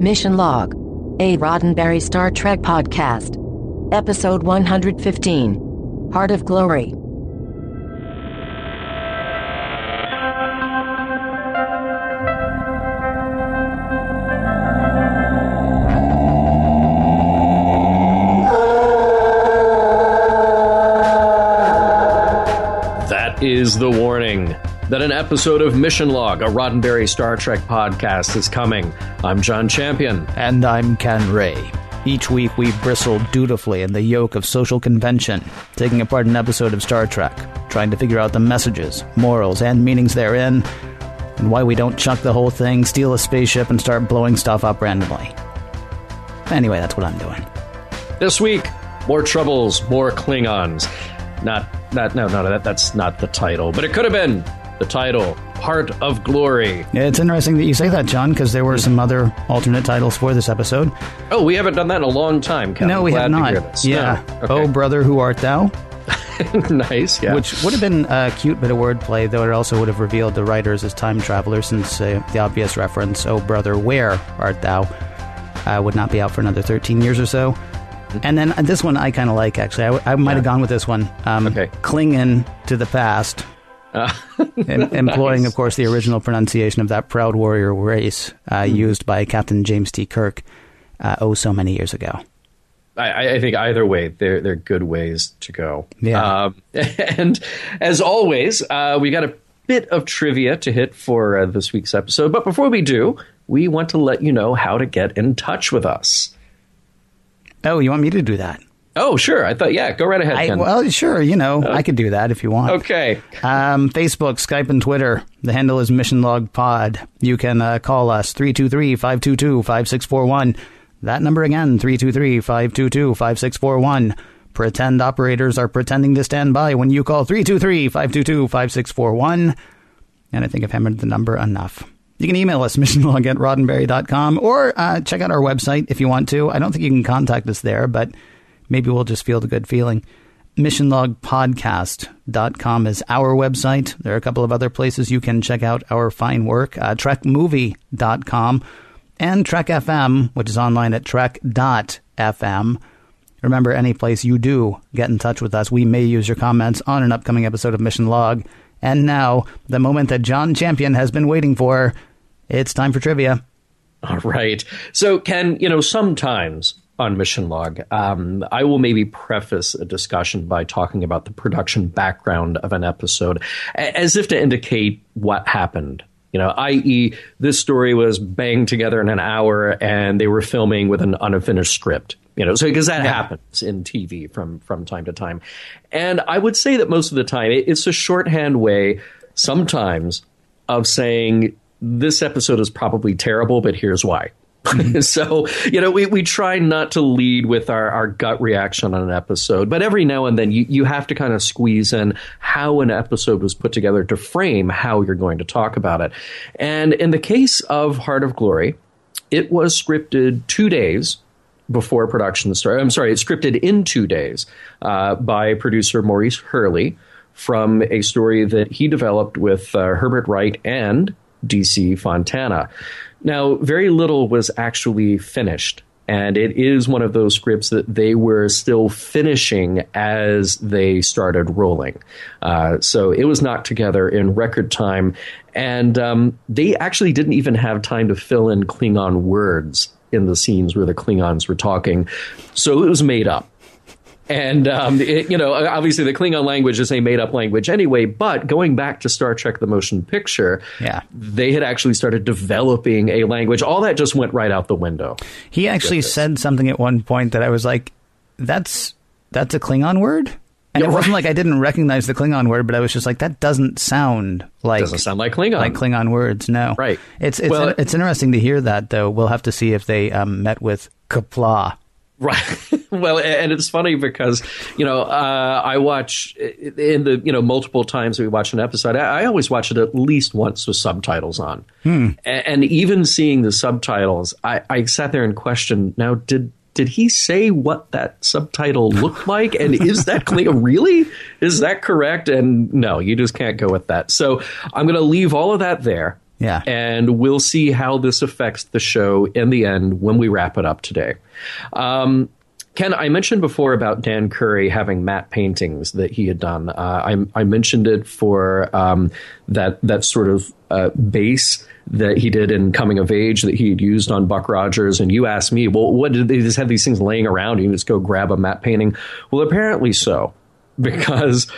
Mission Log, a Roddenberry Star Trek podcast. Episode 115 Heart of Glory. That is the warning that an episode of Mission Log, a Roddenberry Star Trek podcast, is coming. I'm John Champion. And I'm Ken Ray. Each week we bristle dutifully in the yoke of social convention, taking apart an episode of Star Trek, trying to figure out the messages, morals, and meanings therein, and why we don't chuck the whole thing, steal a spaceship, and start blowing stuff up randomly. Anyway, that's what I'm doing. This week, more troubles, more Klingons. Not, not, no, no, that, that's not the title, but it could have been the title, Heart of Glory. Yeah, it's interesting that you say that, John, because there were some other alternate titles for this episode. Oh, we haven't done that in a long time, Ken. no, we glad have not. Yeah. No. Okay. Oh, brother, who art thou? nice, yeah. Which would have been a cute bit of wordplay, though it also would have revealed the writers as time travelers, since uh, the obvious reference, "Oh brother, where art thou?" Uh, would not be out for another thirteen years or so. And then uh, this one I kind of like actually. I, w- I might have gone with this one. Um, Okay. clinging to the past, Uh, em- employing, of course, the original pronunciation of that proud warrior race uh, Hmm. used by Captain James T. Kirk. Uh, oh, so many years ago. I, I think either way, they're they're good ways to go. Yeah. Um, and as always, uh, we got a bit of trivia to hit for uh, this week's episode. But before we do, we want to let you know how to get in touch with us. Oh, you want me to do that? Oh, sure. I thought, yeah, go right ahead. I, well, sure. You know, I could do that if you want. okay. Um, Facebook, Skype, and Twitter. The handle is Mission Log Pod. You can uh, call us 323-522-5641. That number again, 323-522-5641. Pretend operators are pretending to stand by when you call 323-522-5641. And I think I've hammered the number enough. You can email us, missionlog at roddenberry.com, or uh, check out our website if you want to. I don't think you can contact us there, but maybe we'll just feel the good feeling. missionlogpodcast.com is our website. There are a couple of other places you can check out our fine work. Uh, trekmovie.com and Trek FM, which is online at trek.fm. Remember, any place you do get in touch with us, we may use your comments on an upcoming episode of Mission Log. And now, the moment that John Champion has been waiting for. It's time for trivia. All right. So, Ken, you know, sometimes on Mission Log, um, I will maybe preface a discussion by talking about the production background of an episode as if to indicate what happened. You know, i.e., this story was banged together in an hour and they were filming with an unfinished script. You know, so because that happens in TV from from time to time, and I would say that most of the time it, it's a shorthand way, sometimes, of saying this episode is probably terrible, but here's why. so, you know, we, we try not to lead with our, our gut reaction on an episode, but every now and then you, you have to kind of squeeze in how an episode was put together to frame how you're going to talk about it. And in the case of Heart of Glory, it was scripted two days before production started. I'm sorry, it's scripted in two days uh, by producer Maurice Hurley from a story that he developed with uh, Herbert Wright and DC Fontana. Now, very little was actually finished. And it is one of those scripts that they were still finishing as they started rolling. Uh, so it was knocked together in record time. And um, they actually didn't even have time to fill in Klingon words in the scenes where the Klingons were talking. So it was made up. And, um, it, you know, obviously the Klingon language is a made up language anyway, but going back to Star Trek the Motion Picture, Yeah. they had actually started developing a language. All that just went right out the window. He actually said something at one point that I was like, "That's that's a Klingon word." And it wasn't right. like I didn't recognize the Klingon word, but I was just like, that doesn't sound like Doesn't sound like Klingon. like Klingon words. No, Right. It's it's Well- it's interesting to hear that though. We'll have to see if they um, met with Qapla'. Right. well, and it's funny because you know uh, I watch in the you know multiple times we watch an episode. I, I always watch it at least once with subtitles on, A- and, even seeing the subtitles, I, I sat there and questioned. Now, did did he say what that subtitle looked like? And is that clear? Really? Is that correct? And no, you just can't go with that. So I'm going to leave all of that there. Yeah. And we'll see how this affects the show in the end when we wrap it up today. Um, Ken, I mentioned before about Dan Curry having matte paintings that he had done. Uh, I, I mentioned it for um, that that sort of uh, base that he did in Coming of Age that he had used on Buck Rogers. And you asked me, well, what did they just have these things laying around? You just go grab a matte painting. Well, apparently so, because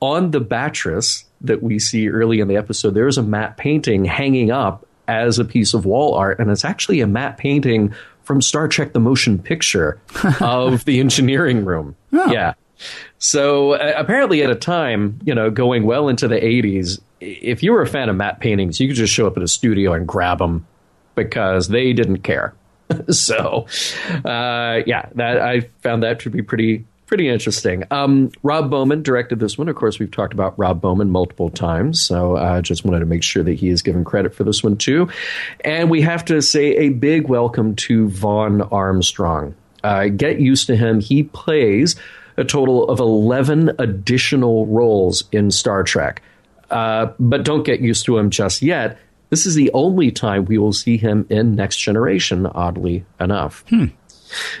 on the Batris that we see early in the episode, there's a matte painting hanging up as a piece of wall art, and it's actually a matte painting from Star Trek: The Motion Picture of the engineering room. Yeah. So uh, apparently, at a time, you know, going well into the '80s, if you were a fan of matte paintings, you could just show up at a studio and grab them because they didn't care. so, uh, yeah, that I found that to be pretty pretty interesting. Um, Rob Bowman directed this one. Of course, we've talked about Rob Bowman multiple times, so I uh, just wanted to make sure that he is given credit for this one too. And we have to say a big welcome to Vaughn Armstrong. Uh, get used to him. He plays a total of 11 additional roles in Star Trek. Uh, but don't get used to him just yet. This is the only time we will see him in Next Generation, oddly enough.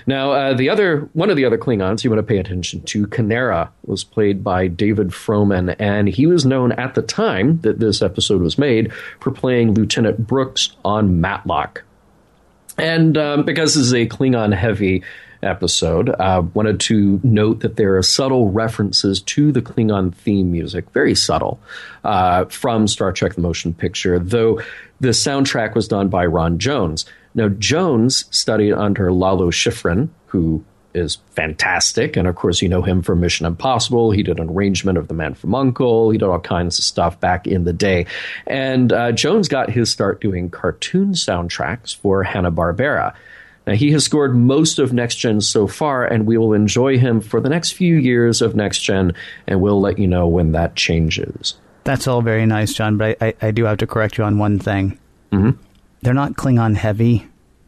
Now, uh, the other one of the other Klingons you want to pay attention to, K'Nera, was played by David Froman, and he was known at the time that this episode was made for playing Lieutenant Brooks on Matlock. And um, because this is a Klingon heavy episode, uh, wanted to note that there are subtle references to the Klingon theme music, very subtle, uh, from Star Trek the Motion Picture, though the soundtrack was done by Ron Jones. Now, Jones studied under Lalo Schifrin, who is fantastic. And of course, you know him from Mission Impossible. He did an arrangement of The Man from Uncle. He did all kinds of stuff back in the day. And uh, Jones got his start doing cartoon soundtracks for Hanna-Barbera. Now, he has scored most of Next Gen so far, and we will enjoy him for the next few years of Next Gen, and we'll let you know when that changes. That's all very nice, John, but I, I, I do have to correct you on one thing. Mhm. They're not Klingon heavy,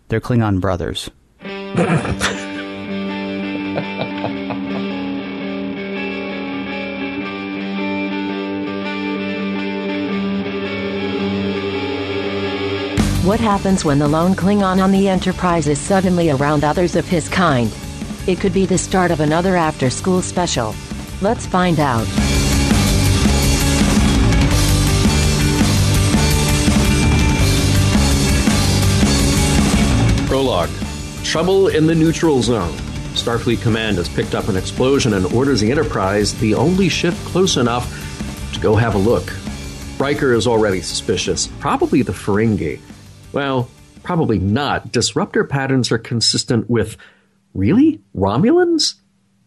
they're Klingon brothers. What happens when the lone Klingon on the Enterprise is suddenly around others of his kind? It could be the start of another after school special. Let's find out. Prologue Trouble in the neutral zone. Starfleet Command has picked up an explosion and orders the Enterprise, the only ship close enough, to go have a look. Riker is already suspicious, probably the Ferengi. Well, probably not. Disruptor patterns are consistent with. Really? Romulans?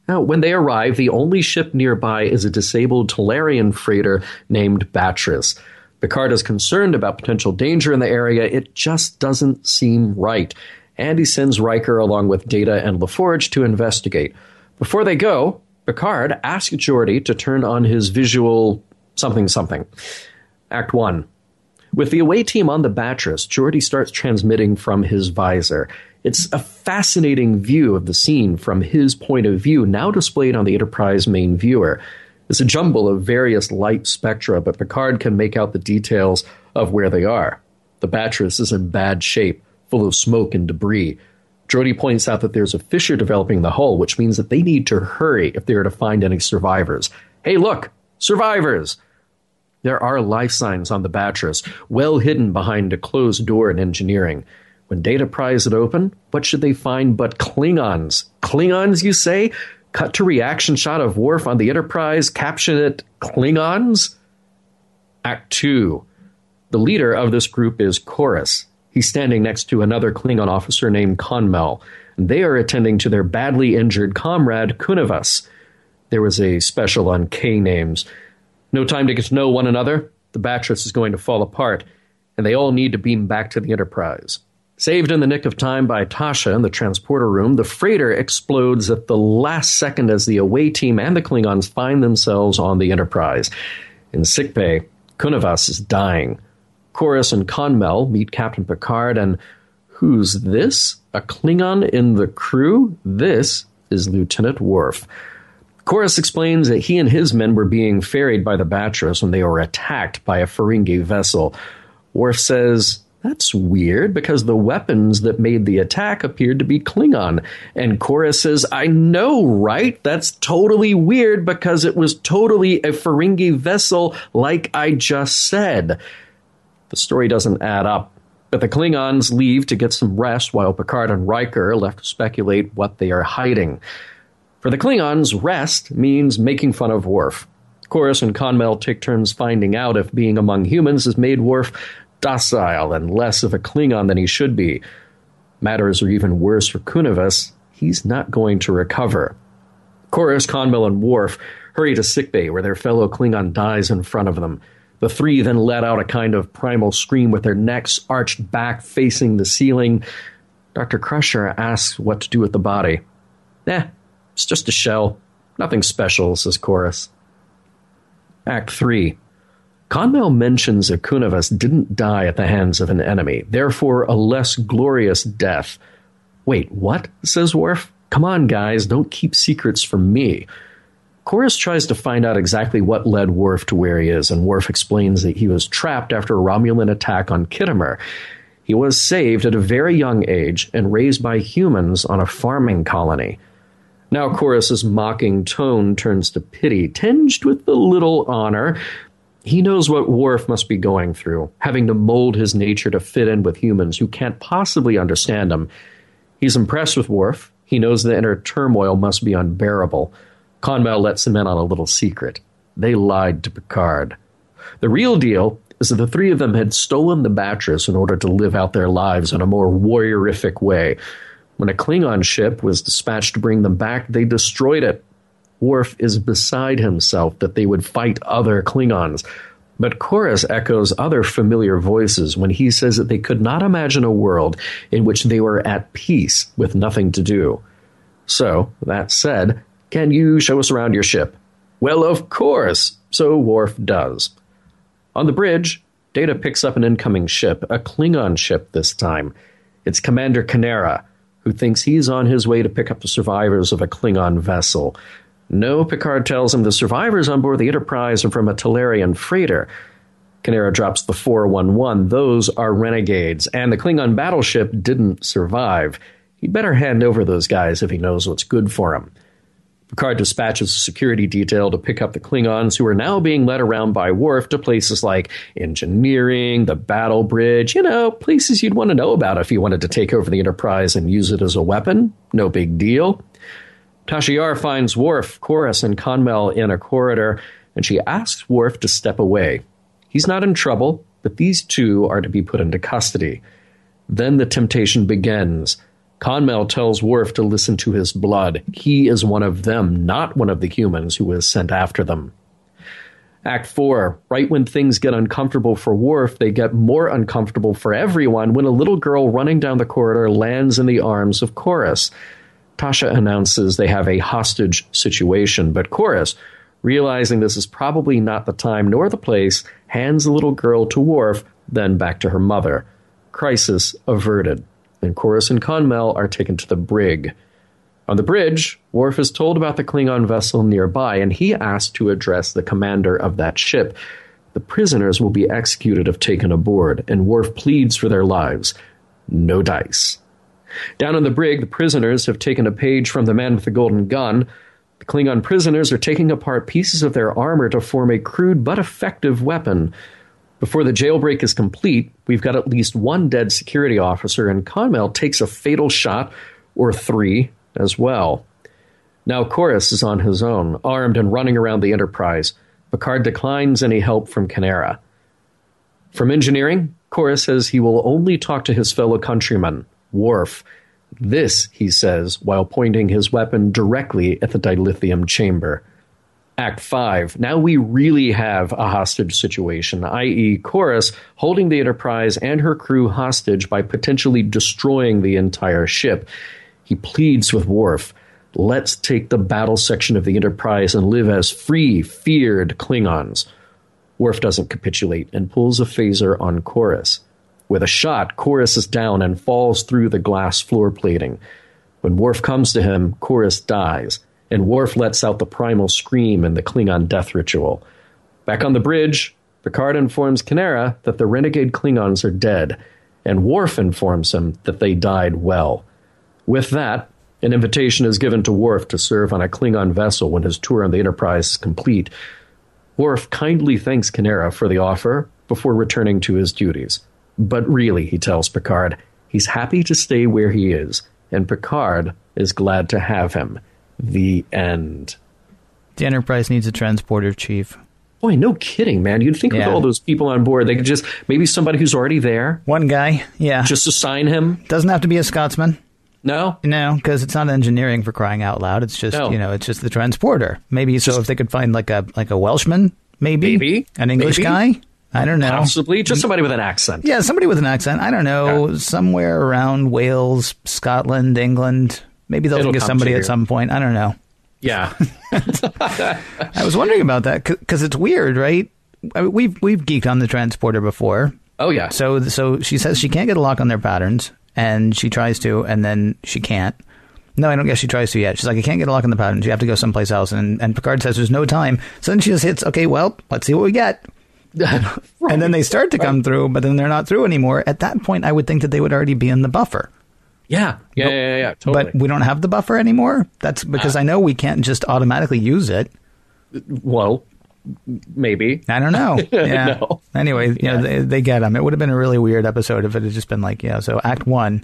Now, when they arrive, the only ship nearby is a disabled Talarian freighter named Batris. Picard is concerned about potential danger in the area. It just doesn't seem right. And he sends Riker along with Data and LaForge to investigate. Before they go, Picard asks Geordi to turn on his visual something something. Act 1. With the away team on the Batris, Geordi starts transmitting from his visor. It's a fascinating view of the scene from his point of view, now displayed on the Enterprise main viewer. It's a jumble of various light spectra, but Picard can make out the details of where they are. The Batris is in bad shape, full of smoke and debris. Geordi points out that there's a fissure developing in the hull, which means that they need to hurry if they are to find any survivors. Hey, look! Survivors! There are life signs on the Batris, well hidden behind a closed door in engineering. When Data pries it open, what should they find but Klingons? Klingons, you say? Cut to reaction shot of Worf on the Enterprise, caption it Klingons? Act 2. The leader of this group is Korris. He's standing next to another Klingon officer named Konmel. They are attending to their badly injured comrade Kunivas. There was a special on K names. No time to get to know one another. The Batris is going to fall apart, and they all need to beam back to the Enterprise. Saved in the nick of time by Tasha in the transporter room, the freighter explodes at the last second as the away team and the Klingons find themselves on the Enterprise. In sickbay, Kunivas is dying. Korris and Konmel meet Captain Picard, and who's this? A Klingon in the crew? This is Lieutenant Worf. Korris explains that he and his men were being ferried by the Batris when they were attacked by a Ferengi vessel. Worf says that's weird because the weapons that made the attack appeared to be Klingon. And Korris says, I know, right? That's totally weird because it was totally a Ferengi vessel, like I just said. The story doesn't add up. But the Klingons leave to get some rest while Picard and Riker are left to speculate what they are hiding. For the Klingons, rest means making fun of Worf. Korris and Konmel take turns finding out if being among humans has made Worf docile and less of a Klingon than he should be. Matters are even worse for Kunivas. He's not going to recover. Korris, Konmel, and Worf hurry to sickbay where their fellow Klingon dies in front of them. The three then let out a kind of primal scream with their necks arched back facing the ceiling. Dr. Crusher asks what to do with the body. Eh, it's just a shell. Nothing special, says Korris. Act 3 Konmel mentions that Kunivas didn't die at the hands of an enemy, therefore a less glorious death. Wait, what? says Worf. Come on, guys, don't keep secrets from me. Korris tries to find out exactly what led Worf to where he is, and Worf explains that he was trapped after a Romulan attack on Khitomer. He was saved at a very young age and raised by humans on a farming colony. Now Korris's mocking tone turns to pity, tinged with a little honor, he knows what Worf must be going through, having to mold his nature to fit in with humans who can't possibly understand him. He's impressed with Worf. He knows the inner turmoil must be unbearable. Konmel lets him in on a little secret. They lied to Picard. The real deal is that the three of them had stolen the Batris in order to live out their lives in a more warriorific way. When a Klingon ship was dispatched to bring them back, they destroyed it Worf is beside himself that they would fight other Klingons. But Korris echoes other familiar voices when he says that they could not imagine a world in which they were at peace with nothing to do. So, that said, can you show us around your ship? Well, of course! So Worf does. On the bridge, Data picks up an incoming ship, a Klingon ship this time. It's Commander K'Nera, who thinks he's on his way to pick up the survivors of a Klingon vessel. No, Picard tells him the survivors on board the Enterprise are from a Talarian freighter. K'Nera drops the 411. Those are renegades, and the Klingon battleship didn't survive. He'd better hand over those guys if he knows what's good for him. Picard dispatches a security detail to pick up the Klingons who are now being led around by Worf to places like engineering, the battle bridge, you know, places you'd want to know about if you wanted to take over the Enterprise and use it as a weapon. No big deal. Tasha Yar finds Worf, Korris, and Konmel in a corridor, and she asks Worf to step away. He's not in trouble, but these two are to be put into custody. Then the temptation begins. Konmel tells Worf to listen to his blood. He is one of them, not one of the humans who was sent after them. Act 4. Right when things get uncomfortable for Worf, they get more uncomfortable for everyone when a little girl running down the corridor lands in the arms of Korris. Tasha announces they have a hostage situation, but Korris, realizing this is probably not the time nor the place, hands the little girl to Worf, then back to her mother. Crisis averted, and Korris and Konmel are taken to the brig. On the bridge, Worf is told about the Klingon vessel nearby, and he asks to address the commander of that ship. The prisoners will be executed if taken aboard, and Worf pleads for their lives. No dice. Down on the brig, the prisoners have taken a page from the man with the golden gun. The Klingon prisoners are taking apart pieces of their armor to form a crude but effective weapon. Before the jailbreak is complete, we've got at least one dead security officer, and Konmel takes a fatal shot, or three, as well. Now Korris is on his own, armed and running around the Enterprise. Picard declines any help from K'Nera. From engineering, Korris says he will only talk to his fellow countrymen, Worf. This, he says, while pointing his weapon directly at the dilithium chamber. Act 5. Now we really have a hostage situation, i.e., Korris holding the Enterprise and her crew hostage by potentially destroying the entire ship. He pleads with Worf Let's take the battle section of the Enterprise and live as free, feared Klingons. Worf doesn't capitulate and pulls a phaser on Korris. With a shot, Korris is down and falls through the glass floor plating. When Worf comes to him, Korris dies and Worf lets out the primal scream in the Klingon death ritual. Back on the bridge, Picard informs K'Nera that the renegade Klingons are dead, and Worf informs him that they died well. With that, an invitation is given to Worf to serve on a Klingon vessel when his tour on the Enterprise is complete. Worf kindly thanks K'Nera for the offer before returning to his duties. But really, he tells Picard, he's happy to stay where he is, and Picard is glad to have him. The end. The Enterprise needs a transporter chief. Boy, no kidding, man. You'd think Yeah. with all those people on board, they could just maybe somebody who's already there, One guy, yeah. just assign him. Doesn't have to be a Scotsman. No, No, because it's not engineering for crying out loud. It's just No. you know, it's just the transporter. Maybe so if they could find like a like a Welshman, maybe, Maybe. an English Maybe. guy. I don't know. possibly just somebody with an accent. Yeah, somebody with an accent. I don't know, somewhere around Wales, Scotland, England. Maybe they'll It'll of somebody at some point. I don't know. Yeah, I was wondering about that because it's weird, right? I mean, we've we've geeked on the transporter before. Oh yeah. So so she says she can't get a lock on their patterns, and she tries to, and then she can't. No, I don't guess she tries to yet. She's like, I can't get a lock on the patterns. You have to go someplace else. And and Picard says there's no time. So then she just hits, okay, well, let's see what we get. And then they start to come through, but then they're not through anymore. At that point, I would think that they would already be in the buffer. yeah, yeah, yeah, yeah, yeah, totally. But we don't have the buffer anymore. That's because I know we can't just automatically use it. well, maybe. I don't know. Yeah. No. Anyway, you know, they, they get them. It would have been a really weird episode if it had just been like, yeah. So Act One,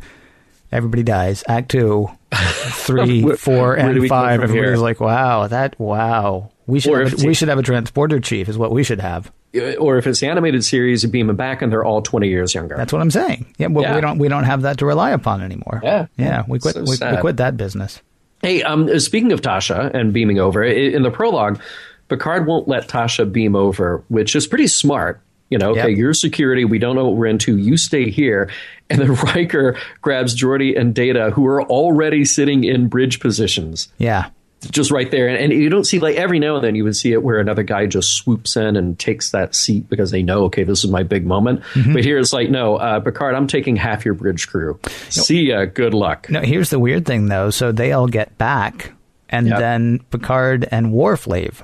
everybody dies. Act Two, three, four, and five. Everybody's here? like, wow, that wow. We should have a, we should have a transporter chief. Is what we should have. Or if it's the animated series, you beam them back and they're all twenty years younger. That's what I'm saying. Yeah, well, Yeah. we don't we don't have that to rely upon anymore. Yeah. yeah. We quit So we, we quit that business. Hey, um, speaking of Tasha and beaming over, in the prologue, Picard won't let Tasha beam over, which is pretty smart. You know, okay, Yep. you're security. We don't know what we're into. You stay here. And then Riker grabs Geordi and Data, who are already sitting in bridge positions, Yeah. Just right there. And, and you don't see, like, every now and then you would see it where another guy just swoops in and takes that seat because they know, okay, this is my big moment. Mm-hmm. But here it's like, no, uh, Picard, I'm taking half your bridge crew. See ya. Good luck. No, here's the weird thing though. So they all get back, and Yep. then Picard and Worf leave.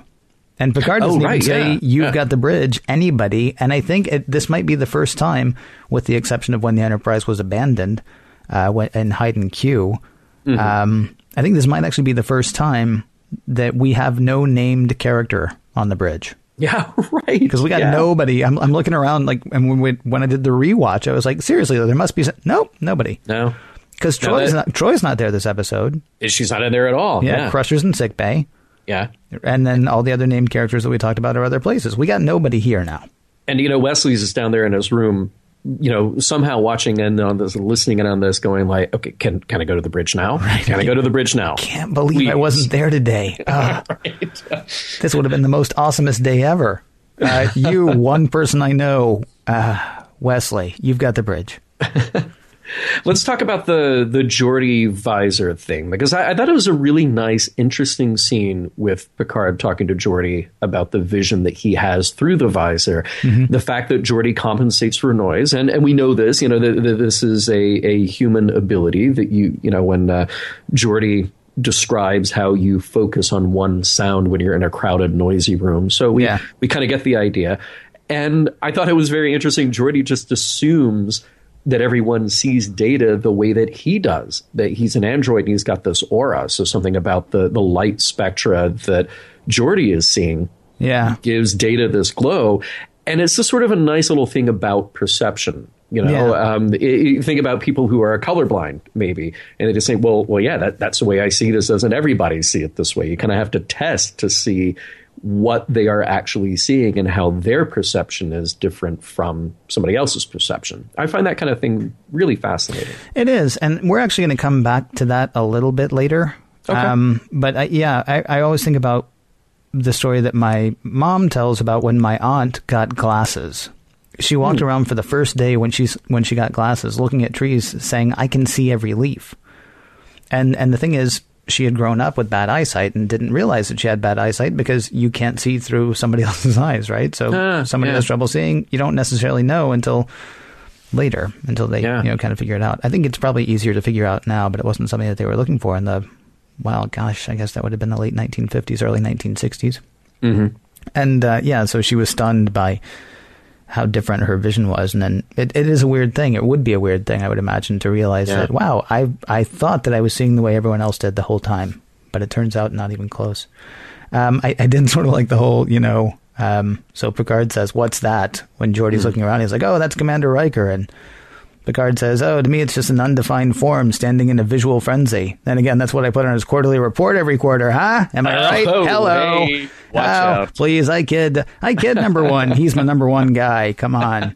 And Picard Oh, doesn't right, even say yeah, you've yeah. got the bridge. Anybody, and I think it, this might be the first time, with the exception of when the Enterprise was abandoned, uh, when, in Hide and Q. Mm-hmm. Um, I think this might actually be the first time that we have no named character on the bridge Yeah, right. because we got Yeah. nobody. I'm, I'm looking around like, and when we, when I did the rewatch, I was like, seriously, there must be some, nope, nobody. No. Because Troi's not Troi's not there this episode. She's not in there at all. Yeah, Yeah. Crusher's in sick bay, Yeah. and then all the other named characters that we talked about are other places. We got nobody here now. And, you know, Wesley's is down there in his room, you know, somehow watching in on this, listening in on this, going like, okay, can, can I go to the bridge now? Can I go to the bridge now? Can't believe I wasn't there today. Ugh. This would have been the most awesomest day ever. Uh, you, one person I know, uh, Wesley, you've got the bridge. Let's talk about the the Geordi visor thing because I, I thought it was a really nice, interesting scene with Picard talking to Geordi about the vision that he has through the visor. The fact that Geordi compensates for noise, and, and we know this. You know that that this is a a human ability that you you know when uh, Geordi describes how you focus on one sound when you're in a crowded, noisy room. So we Yeah. we kind of get the idea. And I thought it was very interesting. Geordi just assumes that everyone sees data the way that he does, that he's an android and he's got this aura. So something about the, the light spectra that Geordi is seeing Yeah. gives data this glow. And it's just sort of a nice little thing about perception. You know, Yeah. um, i- i- think about people who are colorblind, maybe, and they just say, "Well, well, yeah, that, that's the way I see this. Doesn't everybody see it this way?" You kind of have to test to see what they are actually seeing and how their perception is different from somebody else's perception. I find that kind of thing really fascinating. It is, and we're actually going to come back to that a little bit later. Okay. Um, but I, yeah, I, I always think about the story that my mom tells about when my aunt got glasses. She walked Hmm. around for the first day when she's when she got glasses, looking at trees, saying, "I can see every leaf." And and the thing is, she had grown up with bad eyesight and didn't realize that she had bad eyesight because you can't see through somebody else's eyes, right? So Ah, somebody yeah. has trouble seeing, you don't necessarily know until later, until they Yeah. you know kind of figure it out. I think it's probably easier to figure out now, but it wasn't something that they were looking for in the well, gosh, I guess that would have been the late 1950s, early 1960s. Mm-hmm. And uh, yeah, so she was stunned by how different her vision was, and then it, it is a weird thing. It would be a weird thing, I would imagine, to realize Yeah. that wow, I I thought that I was seeing the way everyone else did the whole time, but it turns out not even close. Um, I, I didn't sort of like the whole, you know. Um, so Picard says, "What's that?" When Geordi's looking around, he's like, "Oh, that's Commander Riker," and Picard says, "Oh, to me, it's just an undefined form standing in a visual frenzy." Then again, that's what I put on his quarterly report every quarter, huh? Am I right? Oh, Hello. hey, watch oh, out. please, I kid, I kid number one. He's my number one guy. Come on.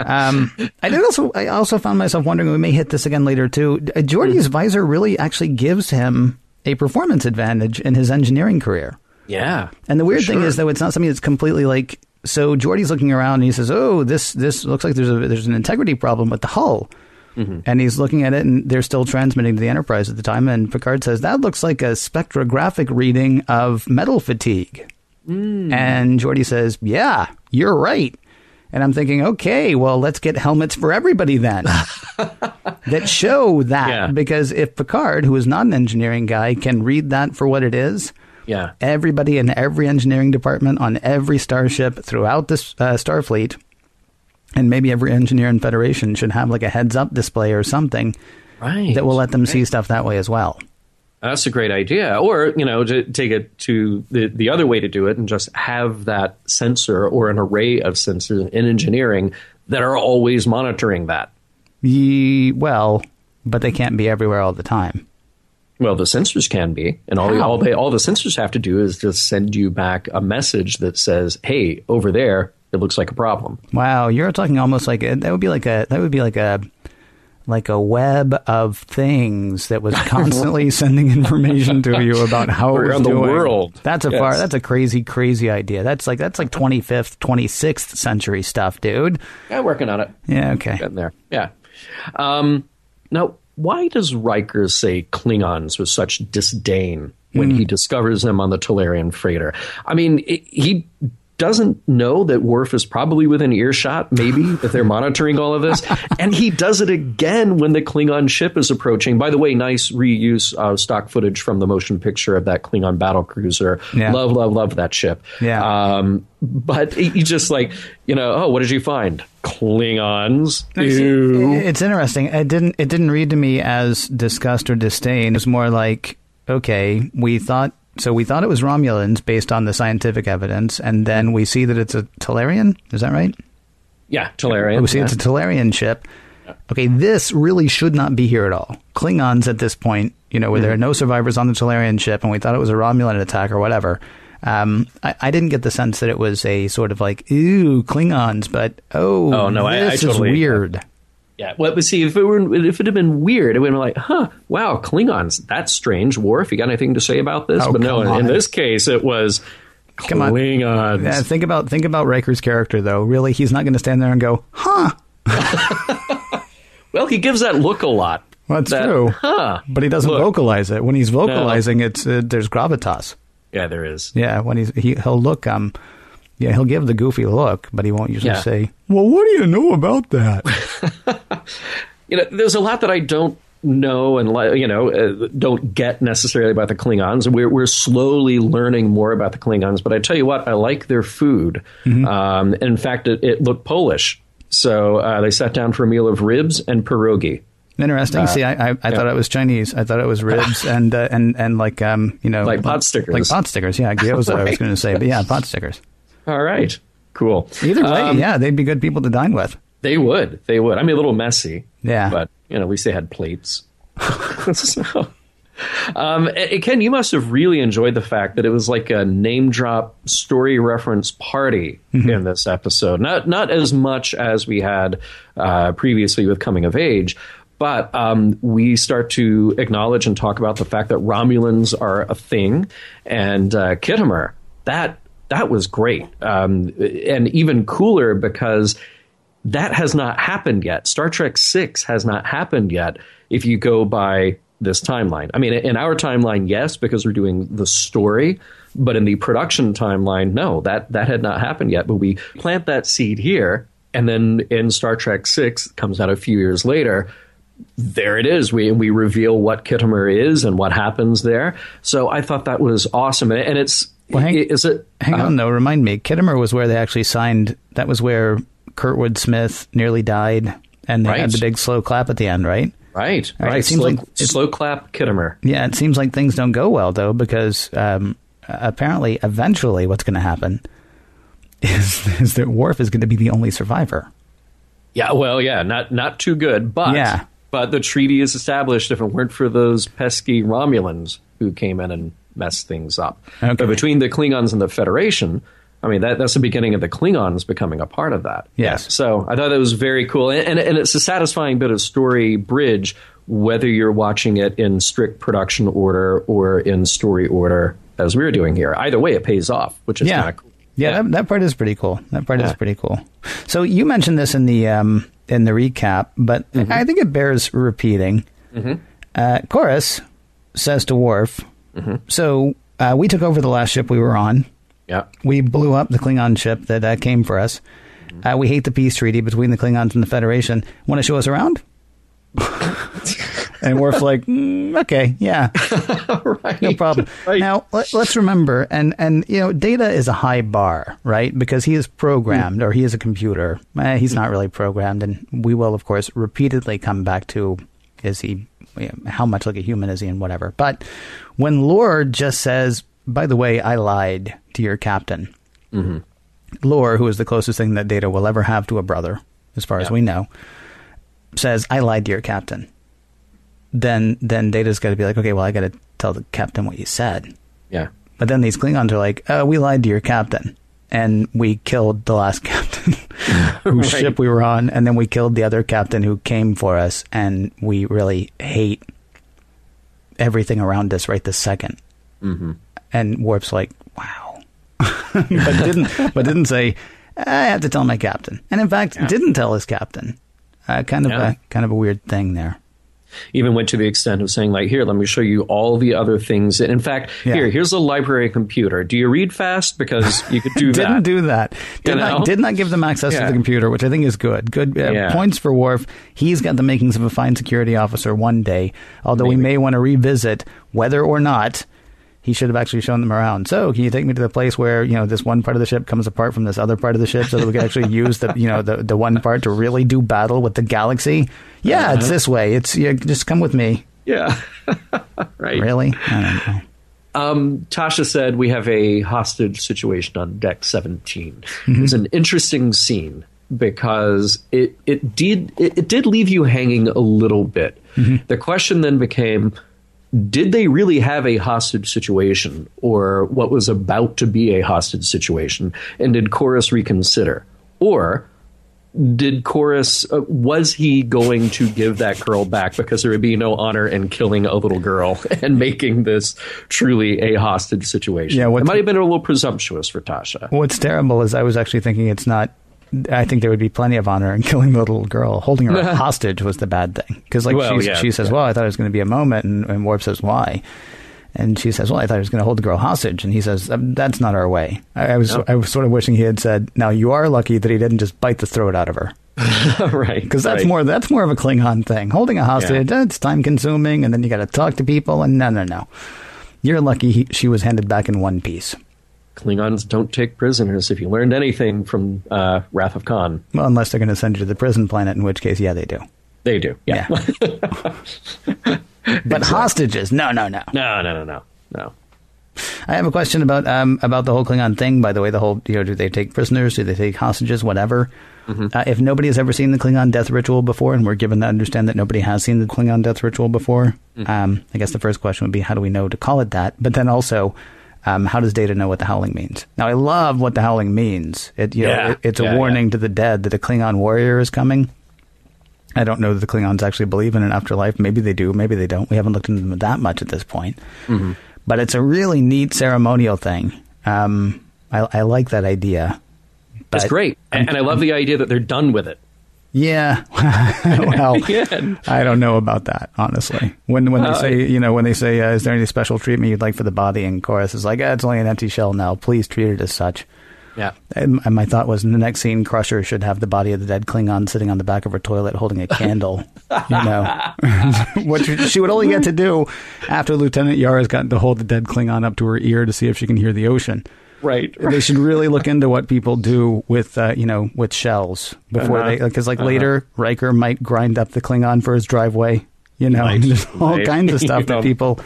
Um, I did also. I also found myself wondering. We may hit this again later too. Uh, Geordi's visor really actually gives him a performance advantage in his engineering career. Yeah. And the weird For thing sure. is, though, it's not something that's completely like. So Geordi's looking around and he says, "Oh, this this looks like there's a there's an integrity problem with the hull." Mm-hmm. And he's looking at it, and they're still transmitting to the Enterprise at the time. And Picard says that looks like a spectrographic reading of metal fatigue. Mm. And Geordi says, "Yeah, you're right." And I'm thinking, okay, well, let's get helmets for everybody then that show that. Yeah. Because if Picard, who is not an engineering guy, can read that for what it is, Yeah. everybody in every engineering department on every starship throughout this uh, Starfleet, and maybe every engineer in Federation should have like a heads up display or something Right. that will let them see stuff that way as well. That's a great idea. Or, you know, to take it to the, the other way to do it and just have that sensor or an array of sensors in engineering that are always monitoring that. Ye, well, but they can't be everywhere all the time. Well, the sensors can be, and all, How? all, they, all the sensors have to do is just send you back a message that says, "Hey, over there, it looks like a problem." Wow, you're talking almost like a, that would be like a that would be like a like a web of things that was constantly sending information to you about how it was Around the doing. world. That's a far. That's a crazy, crazy idea. That's like that's like 25th, 26th century stuff, dude. Yeah, working on it. Yeah. Okay. Getting there. Yeah. Um, now, why does Riker say Klingons with such disdain when Hmm. he discovers them on the Talarian freighter? I mean, i he doesn't know that Worf is probably within earshot, maybe, that they're monitoring all of this. And he does it again when the Klingon ship is approaching. By the way, nice reuse of stock footage from the motion picture of that Klingon battle cruiser. Yeah. Love, love, love that ship. Yeah. Um, but he just like, you know, oh, what did you find? Klingons. Ew. It's interesting. It didn't. It didn't read to me as disgust or disdain. It's more like, okay, we thought. So we thought it was Romulans based on the scientific evidence, and then we see that it's a Talarian. Is that right? Yeah, Talarian. We see yeah. it's a Talarian ship. Okay, this really should not be here at all. Klingons at this point, you know, where there are no survivors on the Talarian ship, and we thought it was a Romulan attack or whatever. Um, I, I didn't get the sense that it was a sort of like, ooh, Klingons, but oh, Oh, no, I- I this totally- is weird. Yeah, well, but see, if it were, if it had been weird, it would have been like, huh, wow, Klingons, that's strange. Worf, you got anything to say about this? Oh, but no, come in, in this case, it was Come on. Klingons. Yeah, think about think about Riker's character though. Really, he's not going to stand there and go, "Huh." Well, he gives that look a lot. Well, that's That, true. Huh. But he doesn't Look. vocalize it. When he's vocalizing, it's uh, there's gravitas. Yeah, there is. Yeah, when he's he, he'll look um yeah, he'll give the goofy look, but he won't usually Yeah. say, "Well, what do you know about that?" You know, there's a lot that I don't know and you know uh, don't get necessarily about the Klingons. We're we're slowly learning more about the Klingons, but I tell you what, I like their food. Mm-hmm. Um, in fact, it, it looked Polish. So uh, they sat down for a meal of ribs and pierogi. Interesting. See, I I, I thought it was Chinese. I thought it was ribs and uh, and and like um you know Like pot stickers. like pot stickers. Yeah, gyoza. I was going to say, but yeah, pot stickers. All right, cool. Either way, Um, yeah, they'd be good people to dine with. They would. They would. I mean, a little messy. Yeah. But, you know, at least they had plates. so, um, Ken, you must have really enjoyed the fact that it was like a name drop story reference party Mm-hmm. in this episode. Not not as much as we had uh, previously with Coming of Age. But um, we start to acknowledge and talk about the fact that Romulans are a thing, and uh, Khitomer that that was great, um, and even cooler because that has not happened yet. Star Trek Six has not happened yet. If you go by this timeline, I mean, in our timeline, yes, because we're doing the story. But in the production timeline, no, that that had not happened yet. But we plant that seed here, and then in Star Trek Six, comes out a few years later. There it is. We we reveal what Khitomer is and what happens there. So I thought that was awesome, and it's Well, hang- is it Hang uh, on, though. Remind me, Khitomer was where they actually signed. That was where Kurtwood Smith nearly died, and they Right. had the big slow clap at the end, right? Right, right, right. it seems slow, like it's- slow clap Khitomer. Yeah, it seems like things don't go well though, because um, apparently, eventually, what's going to happen is is that Worf is going to be the only survivor. Yeah, well, yeah, not not too good, but Yeah. but the treaty is established. If it weren't for those pesky Romulans who came in and messed things up, Okay. but between the Klingons and the Federation, I mean that that's the beginning of the Klingons becoming a part of that. Yes. So I thought that was very cool, and and, and it's a satisfying bit of story bridge, whether you're watching it in strict production order or in story order, as we're doing here. Either way, it pays off, which is yeah, kind of cool. yeah, That, that part is pretty cool. That part is pretty cool. So you mentioned this in the um, in the recap, but Mm-hmm. I think it bears repeating. Uh, Korris says to Worf, Mm-hmm. "So uh, we took over the last ship we were on." Yeah. We blew up the Klingon ship that uh, came for us. Uh, we hate the peace treaty between the Klingons and the Federation. Want to show us around? and Worf's like, mm, okay, yeah, right. no problem. Right. Now let, us remember, and and you know, Data is a high bar, right? Because he is programmed, or he is a computer. Eh, he's not really programmed, and we will, of course, repeatedly come back to is he, you know, how much like a human is he, and whatever. But when Lore just says, "By the way, I lied to your captain," Lore, who is the closest thing that Data will ever have to a brother, as far as we know, says, "I lied to your captain." Then, then Data's got to be like, "Okay, well, I got to tell the captain what you said." Yeah. But then these Klingons are like, uh, "We lied to your captain, and we killed the last captain whose Right. ship we were on, and then we killed the other captain who came for us, and we really hate everything around us right this 2nd Mm-hmm. And Worf's like, but didn't but didn't say, "I have to tell my captain," and in fact, Yeah. didn't tell his captain. Uh, kind of Yeah. a kind of a weird thing there. even went to the extent of saying like here let me show you all the other things and in fact Yeah. here here's a library computer do you read fast because you could do didn't that do that. Did not did not give them access to the computer, which I think is good. Good uh, points for Worf. He's got the makings of a fine security officer one day. Although we may want to revisit whether or not he should have actually shown them around. So, can you take me to the place where you know this one part of the ship comes apart from this other part of the ship, so that we can actually use the you know the the one part to really do battle with the galaxy? Yeah, Uh-huh. it's this way. It's yeah, just come with me. yeah right Really? I don't know. um, tasha said we have a hostage situation on deck 17 Mm-hmm. it's an interesting scene because it it did it, it did leave you hanging a little bit Mm-hmm. the question then became did they really have a hostage situation or what was about to be a hostage situation? And did Korris reconsider? Or did Korris uh, was he going to give that girl back because there would be no honor in killing a little girl and making this truly a hostage situation? Yeah, it might have been a little presumptuous for tasha. What's terrible is I was actually thinking it's not. I think there would be plenty of honor in killing the little girl. Holding her hostage was the bad thing. Because, like, Well, yeah, she says, yeah. Well, I thought it was going to be a moment. And, and Worf says, Why? And she says, Well, I thought I was going to hold the girl hostage. And he says, "Um, That's not our way. I, I was No. I was sort of wishing he had said, Now, you are lucky that he didn't just bite the throat out of her. right Because that's right. more that's more of a Klingon thing. Holding a hostage, uh, it's time consuming. And then you got to talk to people. And no, no, no. You're lucky he, she was handed back in one piece. Klingons don't take prisoners if you learned anything from uh, wrath of khan Well, unless they're going to send you to the prison planet, in which case, yeah, they do. they do yeah, But hostages, no, no, no. no no no no no I have a question about um, about the whole Klingon thing. By the way, the whole you know, do they take prisoners? Do they take hostages? Whatever. Uh, if nobody has ever seen the Klingon death ritual before, and we're given to understand that nobody has seen the Klingon death ritual before, um, I guess the first question would be, how do we know to call it that? But then also, um, how does Data know what the howling means? Now, I love what the howling means. It, you know, Yeah. it- it's a Yeah, warning yeah. to the dead that a Klingon warrior is coming. I don't know that the Klingons actually believe in an afterlife. Maybe they do. Maybe they don't. We haven't looked into them that much at this point. But it's a really neat ceremonial thing. Um, I, I like that idea. But- great, and, and I love the idea that they're done with it. Yeah. well, Yeah. I don't know about that, honestly. When when they Uh, say, you know, when they say, uh, "Is there any special treatment you'd like for the body?" and Korris is like, ah, "It's only an empty shell now. Please treat it as such." Yeah. And, and my thought was, in the next scene, Crusher should have the body of the dead Klingon sitting on the back of her toilet holding a candle. you know, what she- she would only get to do after Lieutenant Yara's gotten to hold the dead Klingon up to her ear to see if she can hear the ocean. Right. They should really look into what people do with, uh, you know, with shells before Uh-huh. they, because like later Riker might grind up the Klingon for his driveway. You know, Right. there's all Right. kinds of stuff You know. that people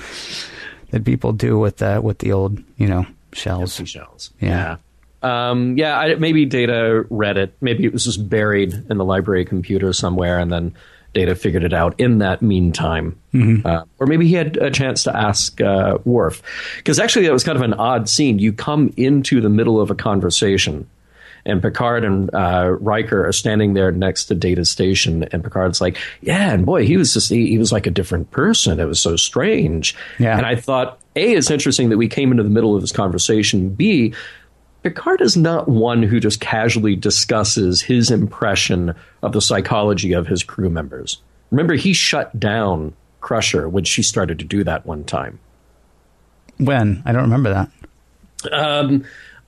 that people do with uh, with the old, you know, shells. Seashells. Yeah. Yeah. Um, yeah, I, maybe Data read it. Maybe it was just buried in the library computer somewhere, and then Data figured it out in that meantime. Uh, or maybe he had a chance to ask uh, Worf. Because actually, that was kind of an odd scene. You come into the middle of a conversation, and Picard and uh, Riker are standing there next to Data's station, and Picard's like, "Yeah, and boy, he was just he, he was like a different person. It was so strange." Yeah. And I thought, a, it's interesting that we came into the middle of this conversation. B, Picard is not one who just casually discusses his impression of the psychology of his crew members. Remember, he shut down Crusher when she started to do that one time. When I don't remember that. Um,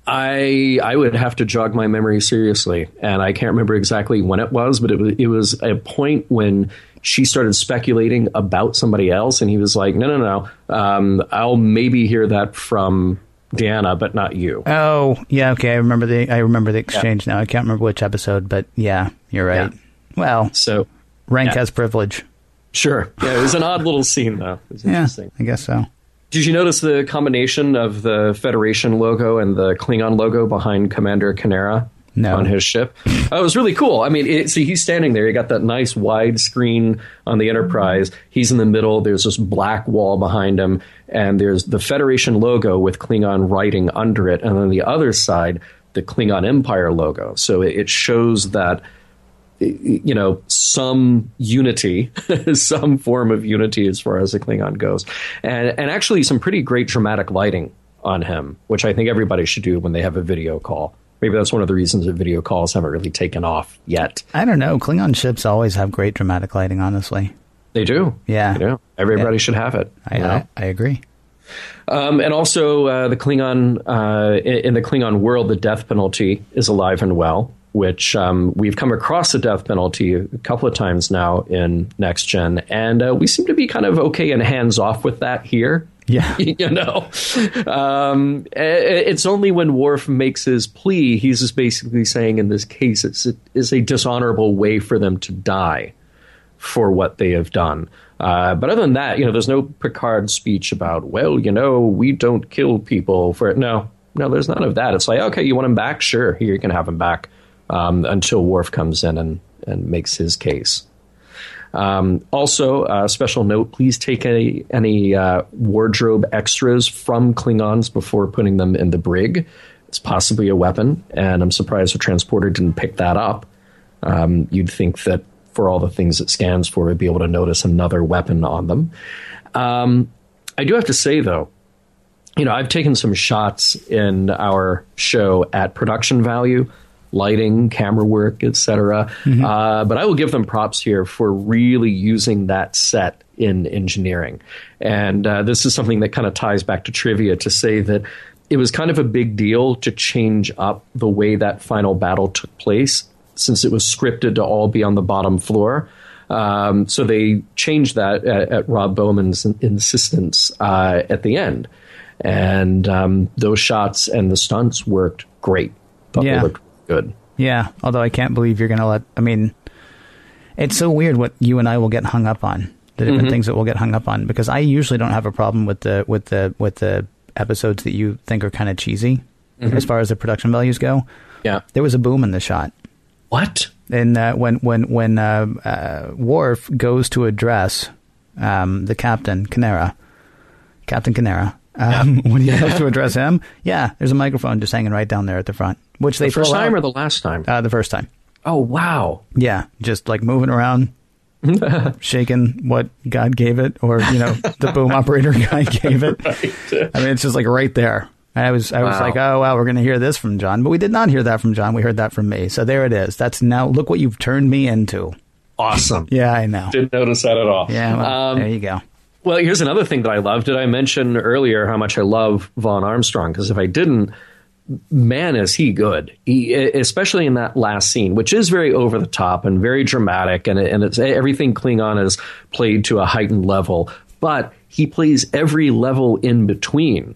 I I would have to jog my memory seriously, and I can't remember exactly when it was, but it was it was a point when she started speculating about somebody else, and he was like, "No, no, no, um, I'll maybe hear that from Deanna, but not you." Oh, yeah, okay. I remember the I remember the exchange now. I can't remember which episode, but yeah, you're right. Yeah. Well, So rank Yeah. has privilege. sure, yeah, it was an odd little scene though. It was Yeah, interesting. I guess so. Did you notice the combination of the Federation logo and the Klingon logo behind Commander K'Nera No. on his ship? Oh, it was really cool. I mean, it, see, he's standing there. You got that nice wide screen on the Enterprise. He's in the middle. There's this black wall behind him, and there's the Federation logo with Klingon writing under it, and on the other side, the Klingon Empire logo. So it, it shows that you know some unity some form of unity as far as the klingon goes and and actually some pretty great dramatic lighting on him which i think everybody should do when they have a video call maybe that's one of the reasons that video calls haven't really taken off yet I don't know. Klingon ships always have great dramatic lighting, honestly. they do Yeah. everybody Yeah. should have it I you know? I, I agree. Um, and also, uh, the Klingon uh, in, in the Klingon world, the death penalty is alive and well. Which um, we've come across the death penalty a couple of times now in Next Gen, and uh, we seem to be kind of okay and hands off with that here. Yeah. you know, um, it's only when Worf makes his plea, he's just basically saying, in this case, it's it is a dishonorable way for them to die for what they have done. Uh, but other than that, you know, there's no Picard speech about, well, you know, we don't kill people for it. No, no, there's none of that. It's like, okay, you want him back? Sure, here you can have him back um, until Worf comes in and, and makes his case. Um, also, uh, special note: please take any any uh, wardrobe extras from Klingons before putting them in the brig. It's possibly a weapon, and I'm surprised the transporter didn't pick that up. Um, you'd think that for all the things it scans for, it'd be able to notice another weapon on them. Um, I do have to say, though, you know, I've taken some shots in our show at production value, lighting, camera work, etc. Uh, but I will give them props here for really using that set in engineering. And uh, this is something that kind of ties back to trivia to say that it was kind of a big deal to change up the way that final battle took place since it was scripted to all be on the bottom floor. Um, so they changed that at, at Rob Bowman's insistence uh, at the end. And um, those shots and the stunts worked great. Thought Yeah. they looked good. Yeah. Although I can't believe you're going to let. I mean, it's so weird what you and I will get hung up on. The different Mm-hmm. things that we'll get hung up on because I usually don't have a problem with the with the with the episodes that you think are kind of cheesy Mm-hmm. as far as the production values go. Yeah. There was a boom in the shot. What? and uh, when when when uh, uh, Worf goes to address um, the captain K'Nera, Captain K'Nera, um, when he have to address him, yeah, there's a microphone just hanging right down there at the front, which they The first time out- or the last time? uh, the first time, oh, wow. yeah, just like moving around. shaking what God gave it, or you know, the boom operator guy gave it. I mean, it's just like right there. I was I was Wow. like, oh wow, we're going to hear this from John, but we did not hear that from John. We heard that from me. So there it is. That's now look what you've turned me into. Awesome. Yeah, I know. Didn't notice that at all. Yeah, well, Um, there you go. Well, here's another thing that I love. Did I mention earlier how much I love Vaughn Armstrong? Because if I didn't, man, is he good? He, especially in that last scene, which is very over the top and very dramatic, and and it's everything Klingon is played to a heightened level. But he plays every level in between,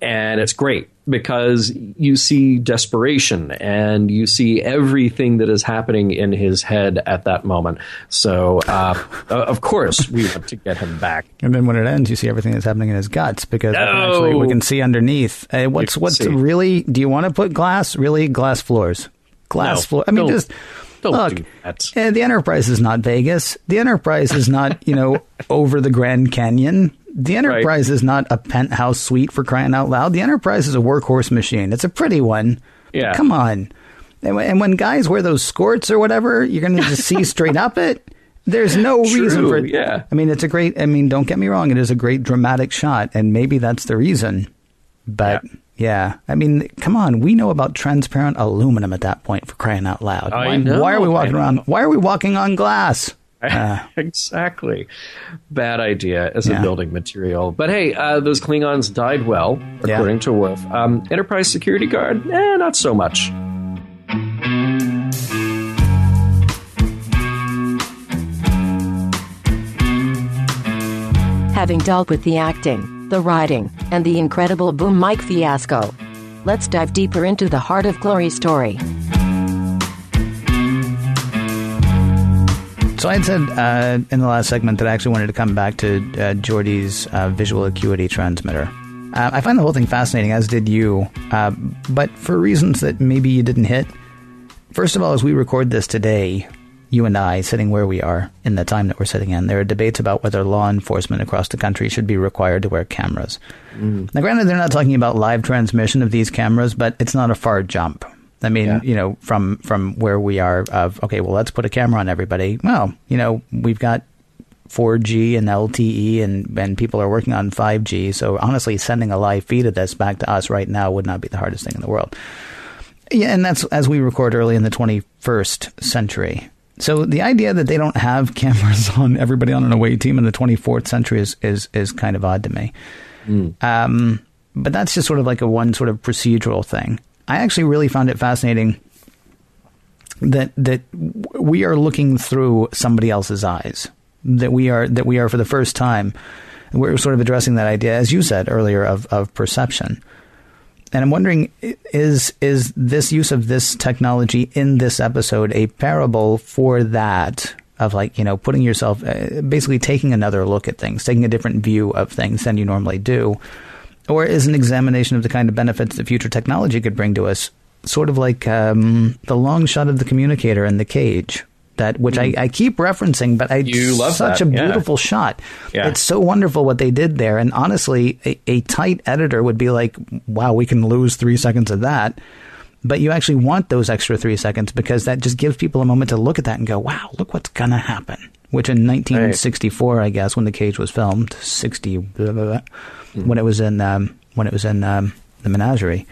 and it's great because you see desperation and you see everything that is happening in his head at that moment. So, uh, of course, we want to get him back. And then when it ends, you see everything that's happening in his guts because we can No. actually we can see underneath. Uh, what's what's see. really? Do you want to put glass? Really, glass floors, glass No, floor. I mean, just don't look. do that. eh, the Enterprise is not Vegas. The Enterprise is not you know over the Grand Canyon. The Enterprise is not a penthouse suite for crying out loud. The Enterprise is a workhorse machine. It's a pretty one. Yeah. Come on. And when, guys wear those skirts or whatever, you're going to just see straight up it. There's no reason for it. yeah. I mean, it's a great. I mean, don't get me wrong. It is a great dramatic shot, and maybe that's the reason. But yeah, I mean, come on. We know about transparent aluminum at that point for crying out loud. I why, know, why are we walking around? Why are we walking on glass? Uh, exactly. Bad idea as Yeah. a building material. But hey, uh, those Klingons died well, Yeah. according to Worf. Um, Enterprise security guard? Eh, not so much. Having dealt with the acting, the writing, and the incredible boom mic fiasco, let's dive deeper into the heart of Glory's story. So I had said uh, in the last segment that I actually wanted to come back to uh, Geordi's uh, visual acuity transmitter. Uh, I find the whole thing fascinating, as did you, uh, but for reasons that maybe you didn't hit. First of all, as we record this today, you and I, sitting where we are in the time that we're sitting in, there are debates about whether law enforcement across the country should be required to wear cameras. Now, granted, they're not talking about live transmission of these cameras, but it's not a far jump. I mean, Yeah. you know, from from where we are, of okay, well, let's put a camera on everybody. Well, you know, we've got 4G and LTE, and and people are working on 5G. So honestly, sending a live feed of this back to us right now would not be the hardest thing in the world. Yeah, and that's as we record early in the 21st century. So the idea that they don't have cameras on everybody on an away team in the 24th century is is is kind of odd to me. Um, but that's just sort of like a one sort of procedural thing. I actually really found it fascinating that that we are looking through somebody else's eyes. That we are that we are for the first time we're sort of addressing that idea, as you said earlier, of of perception. And I'm wondering, is is this use of this technology in this episode a parable for that of like you know putting yourself, uh, basically taking another look at things, taking a different view of things than you normally do, or is an examination of the kind of benefits that future technology could bring to us, sort of like um, the long shot of the communicator in the cage. That which I, I keep referencing, but I. You love such that, a yeah. beautiful shot. Yeah. It's so wonderful what they did there. And honestly, a, a tight editor would be like, wow, we can lose three seconds of that. But you actually want those extra three seconds because that just gives people a moment to look at that and go, wow, look what's going to happen. Which in 1964, I guess, when the cage was filmed, 60, blah, blah, blah, when it was in, um, when it was in um, the menagerie.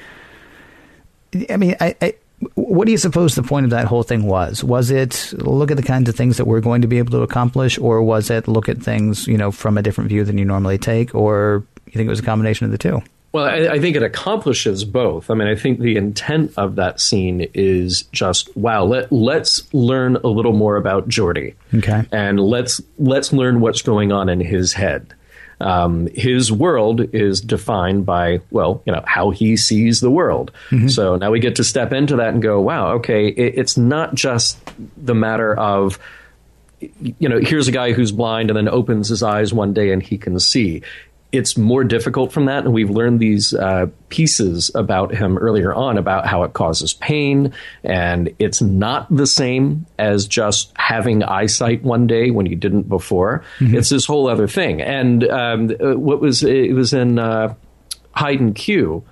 I mean, I, I, what do you suppose the point of that whole thing was? Was it look at the kinds of things that we're going to be able to accomplish, or was it look at things you know from a different view than you normally take, or you think it was a combination of the two? Well, I, I think it accomplishes both. I mean, I think the intent of that scene is just wow. Let let's learn a little more about Geordi, Okay. and let's let's learn what's going on in his head. Um, his world is defined by well, you know, how he sees the world. So now we get to step into that and go, wow, okay, it, it's not just the matter of you know, here's a guy who's blind and then opens his eyes one day and he can see. It's more difficult from that, and we've learned these uh, pieces about him earlier on about how it causes pain, and it's not the same as just having eyesight one day when you didn't before. It's this whole other thing. And um, what was it was in uh, Hide and Q,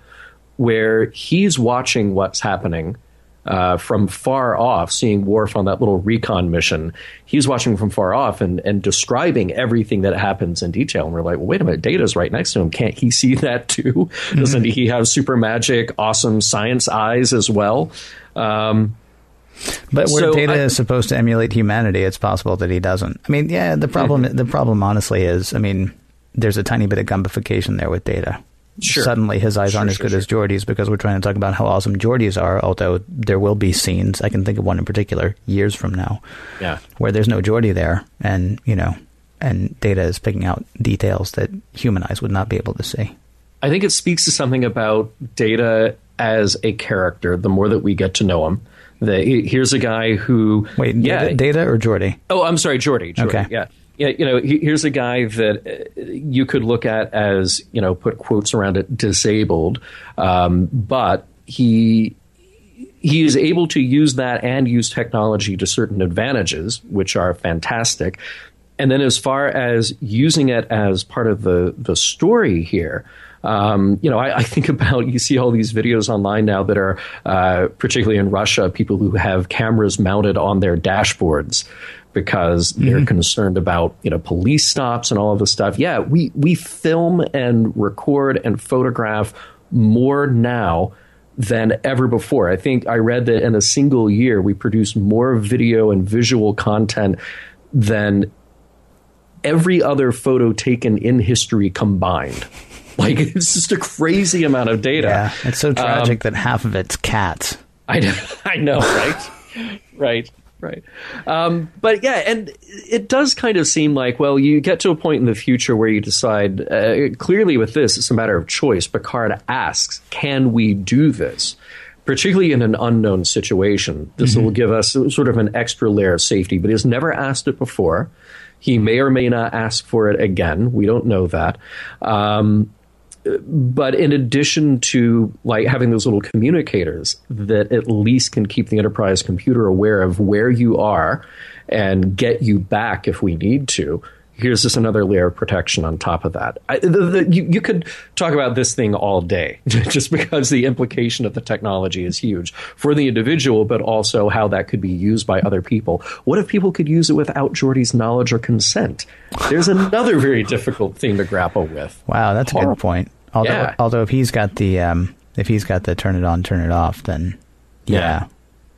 where he's watching what's happening uh, from far off, seeing Worf on that little recon mission. He's watching from far off and, and describing everything that happens in detail. And we're like, well, wait a minute, Data's right next to him. Can't he see that too? Mm-hmm. Doesn't he have super magic, awesome science eyes as well? Um, but where so data I, is supposed to emulate humanity, it's possible that he doesn't. I mean, yeah, the problem mm-hmm. the problem honestly is, I mean, there's a tiny bit of gumbification there with data. Sure. Suddenly, his eyes sure, aren't as sure, good as Geordi's because we're trying to talk about how awesome Geordi's are. Although there will be scenes, I can think of one in particular, years from now, yeah, where there's no Geordi there, and you know, and Data is picking out details that human eyes would not be able to see. I think it speaks to something about Data as a character. The more that we get to know him, the, here's a guy who wait, yeah, Data, Data or Geordi? Oh, I'm sorry, Geordi. Geordi okay, yeah you know, here's a guy that uh, you could look at as, you know, put quotes around it, disabled, um, but he he is able to use that and use technology to certain advantages, which are fantastic. And then, as far as using it as part of the the story here, um, you know, I, I, think about you see all these videos online now that are, uh, particularly in Russia, people who have cameras mounted on their dashboards because mm-hmm. they're concerned about you know police stops and all of this stuff. Yeah, we we film and record and photograph more now than ever before. I think I read that in a single year we produce more video and visual content than every other photo taken in history combined. Like it's just a crazy amount of data. Yeah, it's so tragic um, that half of it's cats. I know, I know, right? right right. Um, but yeah, and it does kind of seem like, well, you get to a point in the future where you decide, uh, clearly with this, it's a matter of choice. Picard asks, can we do this? Particularly in an unknown situation. This mm-hmm. will give us sort of an extra layer of safety, but he's never asked it before. He may or may not ask for it again. We don't know that. Um, but in addition to like having those little communicators that at least can keep the enterprise computer aware of where you are and get you back if we need to here's just another layer of protection on top of that. I, the, the, you, you, could talk about this thing all day, just because the implication of the technology is huge for the individual, but also how that could be used by other people. What if people could use it without Geordi's knowledge or consent? There's another very difficult thing to grapple with. Wow, that's Horrible. a good point. Although, yeah. although if he's got the um, if he's got the turn it on, turn it off, then yeah. yeah.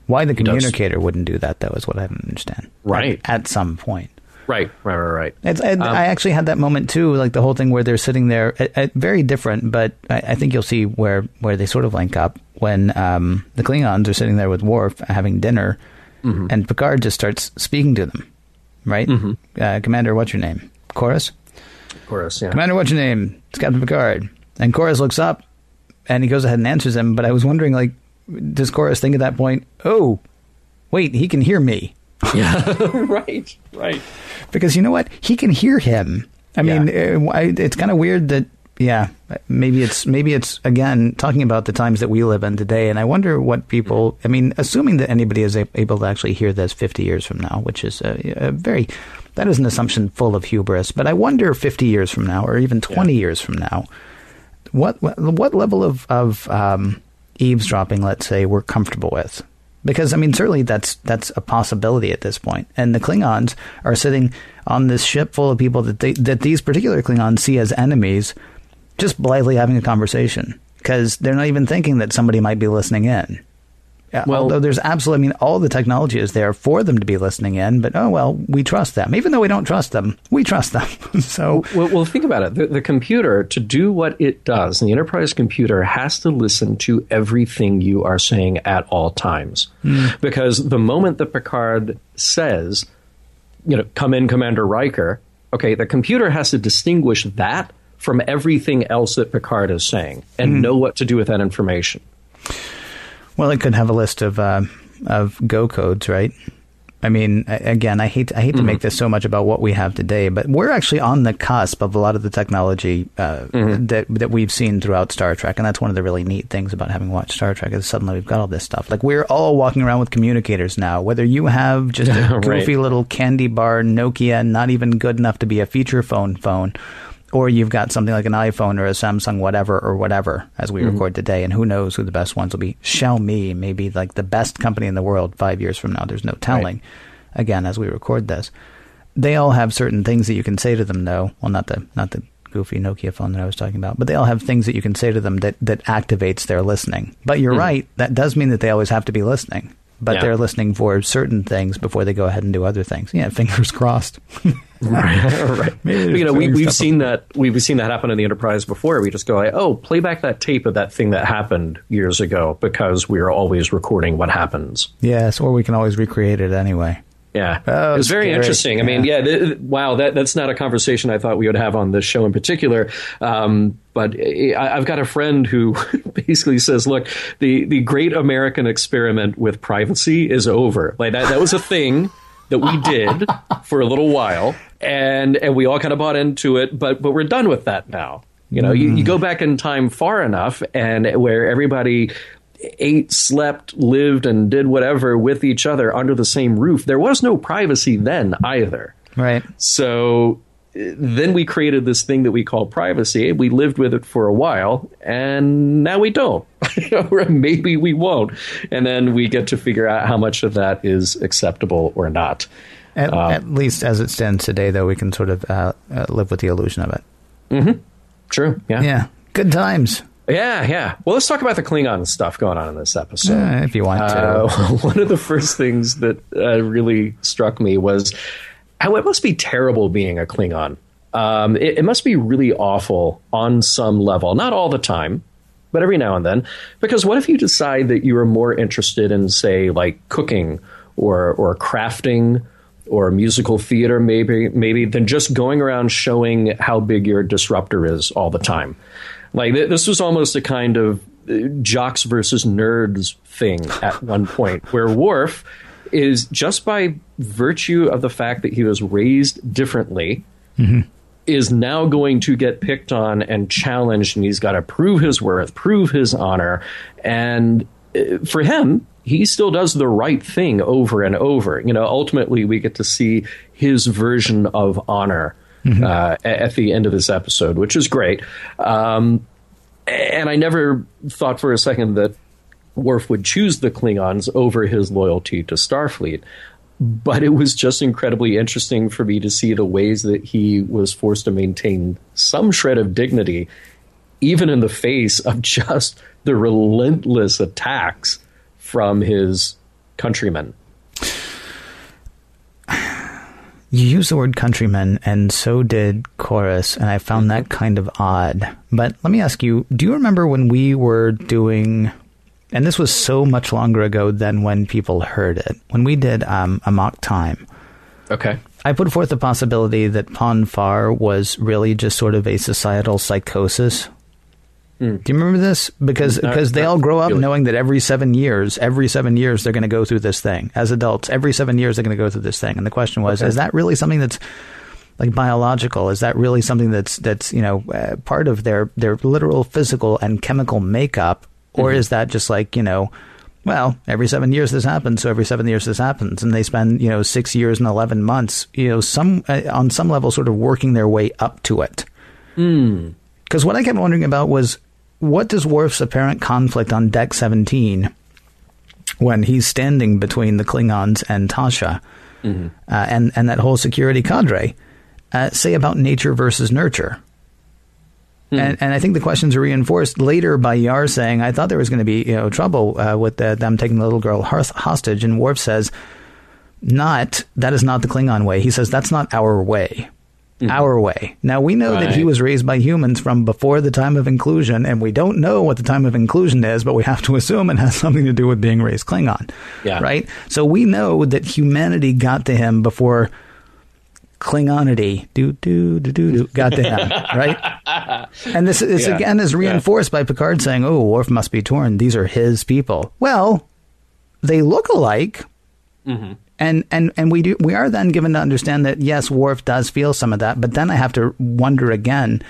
Why the communicator wouldn't do that though is what I don't understand. Right. At, at some point. Right, right, right, right. It's, um, I actually had that moment too, like the whole thing where they're sitting there, at, at very different, but I, I, think you'll see where, where they sort of link up when um, the Klingons are sitting there with Worf having dinner, mm-hmm. and Picard just starts speaking to them, right? Mm-hmm. Uh, Commander, what's your name? Korris? Korris, yeah. Commander, what's your name? It's Captain Picard. And Korris looks up, and he goes ahead and answers him, but I was wondering, like, does Korris think at that point, oh, wait, he can hear me? Yeah, right, right. Because you know what? He can hear him. I yeah. mean, uh, it's kind of weird that yeah, maybe it's maybe it's again talking about the times that we live in today, and I wonder what people. I mean, assuming that anybody is able to actually hear this fifty years from now, which is a, a very that is an assumption full of hubris. But I wonder fifty years from now, or even twenty yeah. years from now, what what, what level of of um, eavesdropping, let's say, we're comfortable with because I mean certainly that's that's a possibility at this point. And the Klingons are sitting on this ship full of people that they, that these particular Klingons see as enemies, just blithely having a conversation because they're not even thinking that somebody might be listening in. Well, Although there's absolutely, I mean, all the technology is there for them to be listening in, but oh well, we trust them. Even though we don't trust them, we trust them. so, well, well, think about it. The, the, computer, to do what it does, the enterprise computer has to listen to everything you are saying at all times. Mm. Because the moment that Picard says, you know, come in, Commander Riker, okay, the computer has to distinguish that from everything else that Picard is saying and mm. know what to do with that information. Well, it could have a list of uh, of Go codes, right? I mean, again, I hate I hate mm-hmm. to make this so much about what we have today, but we're actually on the cusp of a lot of the technology uh, mm-hmm. that that we've seen throughout Star Trek, and that's one of the really neat things about having watched Star Trek is suddenly we've got all this stuff. Like we're all walking around with communicators now. Whether you have just a goofy right. little candy bar Nokia, not even good enough to be a feature phone phone, or you've got something like an iPhone or a Samsung, whatever or whatever, as we Mm-hmm. record today, and who knows who the best ones will be. Xiaomi may be like the best company in the world five years from now. There's no telling. Again, as we record this, they all have certain things that you can say to them, though. Well, not the not the goofy Nokia phone that I was talking about, but they all have things that you can say to them that that activates their listening. But you're right; that does mean that they always have to be listening. But. Yeah. they're listening for certain things before they go ahead and do other things. Yeah, fingers crossed. right. Maybe You know, we, we've seen that we've seen that happen in the enterprise before. We just go, like, oh, play back that tape of that thing that happened years ago because we are always recording what happens. Yes, or we can always recreate it anyway. Yeah, Oh, was very scary. interesting. I mean, yeah, th- wow, that, that's not a conversation I thought we would have on this show in particular. Um, but I, I've got a friend who basically says, "Look, the the great American experiment with privacy is over. Like that, that was a thing." That we did for a little while, and and we all kind of bought into it, but but we're done with that now. You know, you, you go back in time far enough, and where everybody ate, slept, lived, and did whatever with each other under the same roof. There was no privacy then either. Right. So then we created this thing that we call privacy. We lived with it for a while, and now we don't. or maybe we won't. And then we get to figure out how much of that is acceptable or not. At, Um, at least as it stands today, though, we can sort of uh, uh, live with the illusion of it. True. Yeah. Yeah. Good times, Yeah. Yeah. Well, let's talk about the Klingon stuff going on in this episode. uh, if you want to. Uh, one of the first things that uh, really struck me was how it must be terrible being a Klingon. Um, it, it must be really awful on some level, not all the time, but every now and then. Because what if you decide that you are more interested in, say, like cooking or or crafting or musical theater, maybe maybe than just going around showing how big your disruptor is all the time. Like th- this was almost a kind of uh, jocks versus nerds thing at one point, where Worf is just by virtue of the fact that he was raised differently, is now going to get picked on and challenged, and he's got to prove his worth, prove his honor, and uh, for him. He still does the right thing over and over. You know, ultimately, we get to see his version of honor uh, at the end of this episode, which is great. Um, and I never thought for a second that Worf would choose the Klingons over his loyalty to Starfleet. But it was just incredibly interesting for me to see the ways that he was forced to maintain some shred of dignity, even in the face of just the relentless attacks from his countrymen. You use the word countrymen, and so did Korris, and I found that kind of odd. But let me ask you do you remember when we were doing, and this was so much longer ago than when people heard it, when we did um, Amok Time? Okay. I put forth the possibility that Pon farr was really just sort of a societal psychosis. Do you remember this? Because because they all grow up really. knowing that every seven years, every seven years they're going to go through this thing. As adults, every seven years they're going to go through this thing. And the question was, Okay. is that really something that's like biological? Is that really something that's that's you know uh, part of their their literal physical and chemical makeup, or Mm-hmm. is that just like you know? Well, every seven years this happens, so every seven years this happens, and they spend you know six years and eleven months, you know, some uh, on some level, sort of working their way up to it. Because what I kept wondering about was what does Worf's apparent conflict on Deck 17 when he's standing between the Klingons and Tasha uh, and, and that whole security cadre uh, say about nature versus nurture? And, and I think the questions are reinforced later by Yar saying, "I thought there was going to be you know trouble uh, with the, them taking the little girl hostage," and Worf says, "Not that is not the Klingon way." He says, "That's not our way." Mm-hmm. Our way. Now we know that he was raised by humans from before the time of inclusion, and we don't know what the time of inclusion is, but we have to assume it has something to do with being raised Klingon. Yeah. Right? So we know that humanity got to him before Klingonity do do do do do got to him, right? And this this Yeah. again is reinforced by Picard saying, "Oh, Worf must be torn. These are his people." Well, they look alike, mm-hmm. And and and we do we are then given to understand that yes, Worf does feel some of that, but then I have to wonder again.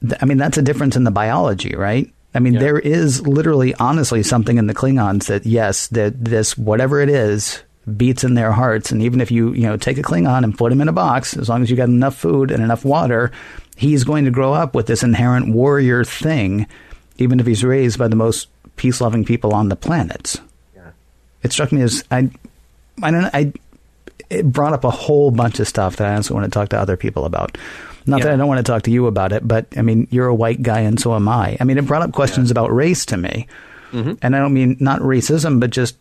th- I mean, that's a difference in the biology, right? I mean, Yeah. there is literally, honestly, something in the Klingons that yes, that this whatever it is beats in their hearts, and even if you you know take a Klingon and put him in a box, as long as you got enough food and enough water, he's going to grow up with this inherent warrior thing, even if he's raised by the most peace loving people on the planet. Yeah. It struck me as I, I don't know, I, it brought up a whole bunch of stuff that I also want to talk to other people about. Not yeah. that I don't want to talk to you about it, but I mean, you're a white guy and so am I. I mean, it brought up questions yeah. about race to me. Mm-hmm. And I don't mean not racism, but just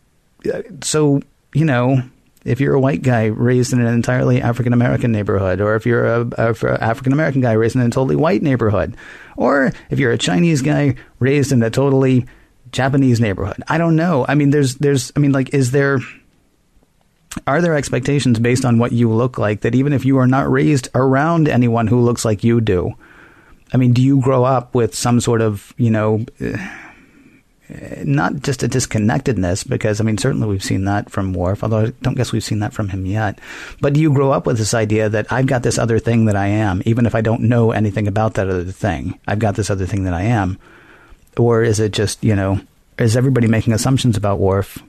uh, so, you know, if you're a white guy raised in an entirely African American neighborhood, or if you're a, a African American guy raised in a totally white neighborhood, or if you're a Chinese guy raised in a totally Japanese neighborhood. I don't know. I mean, there's, there's, I mean, like, is there, are there expectations based on what you look like that even if you are not raised around anyone who looks like you do? I mean, do you grow up with some sort of, you know, eh, not just a disconnectedness, because I mean, certainly we've seen that from Worf, although I don't guess we've seen that from him yet. But do you grow up with this idea that I've got this other thing that I am, even if I don't know anything about that other thing? I've got this other thing that I am. Or is it just, you know, is everybody making assumptions about Worf?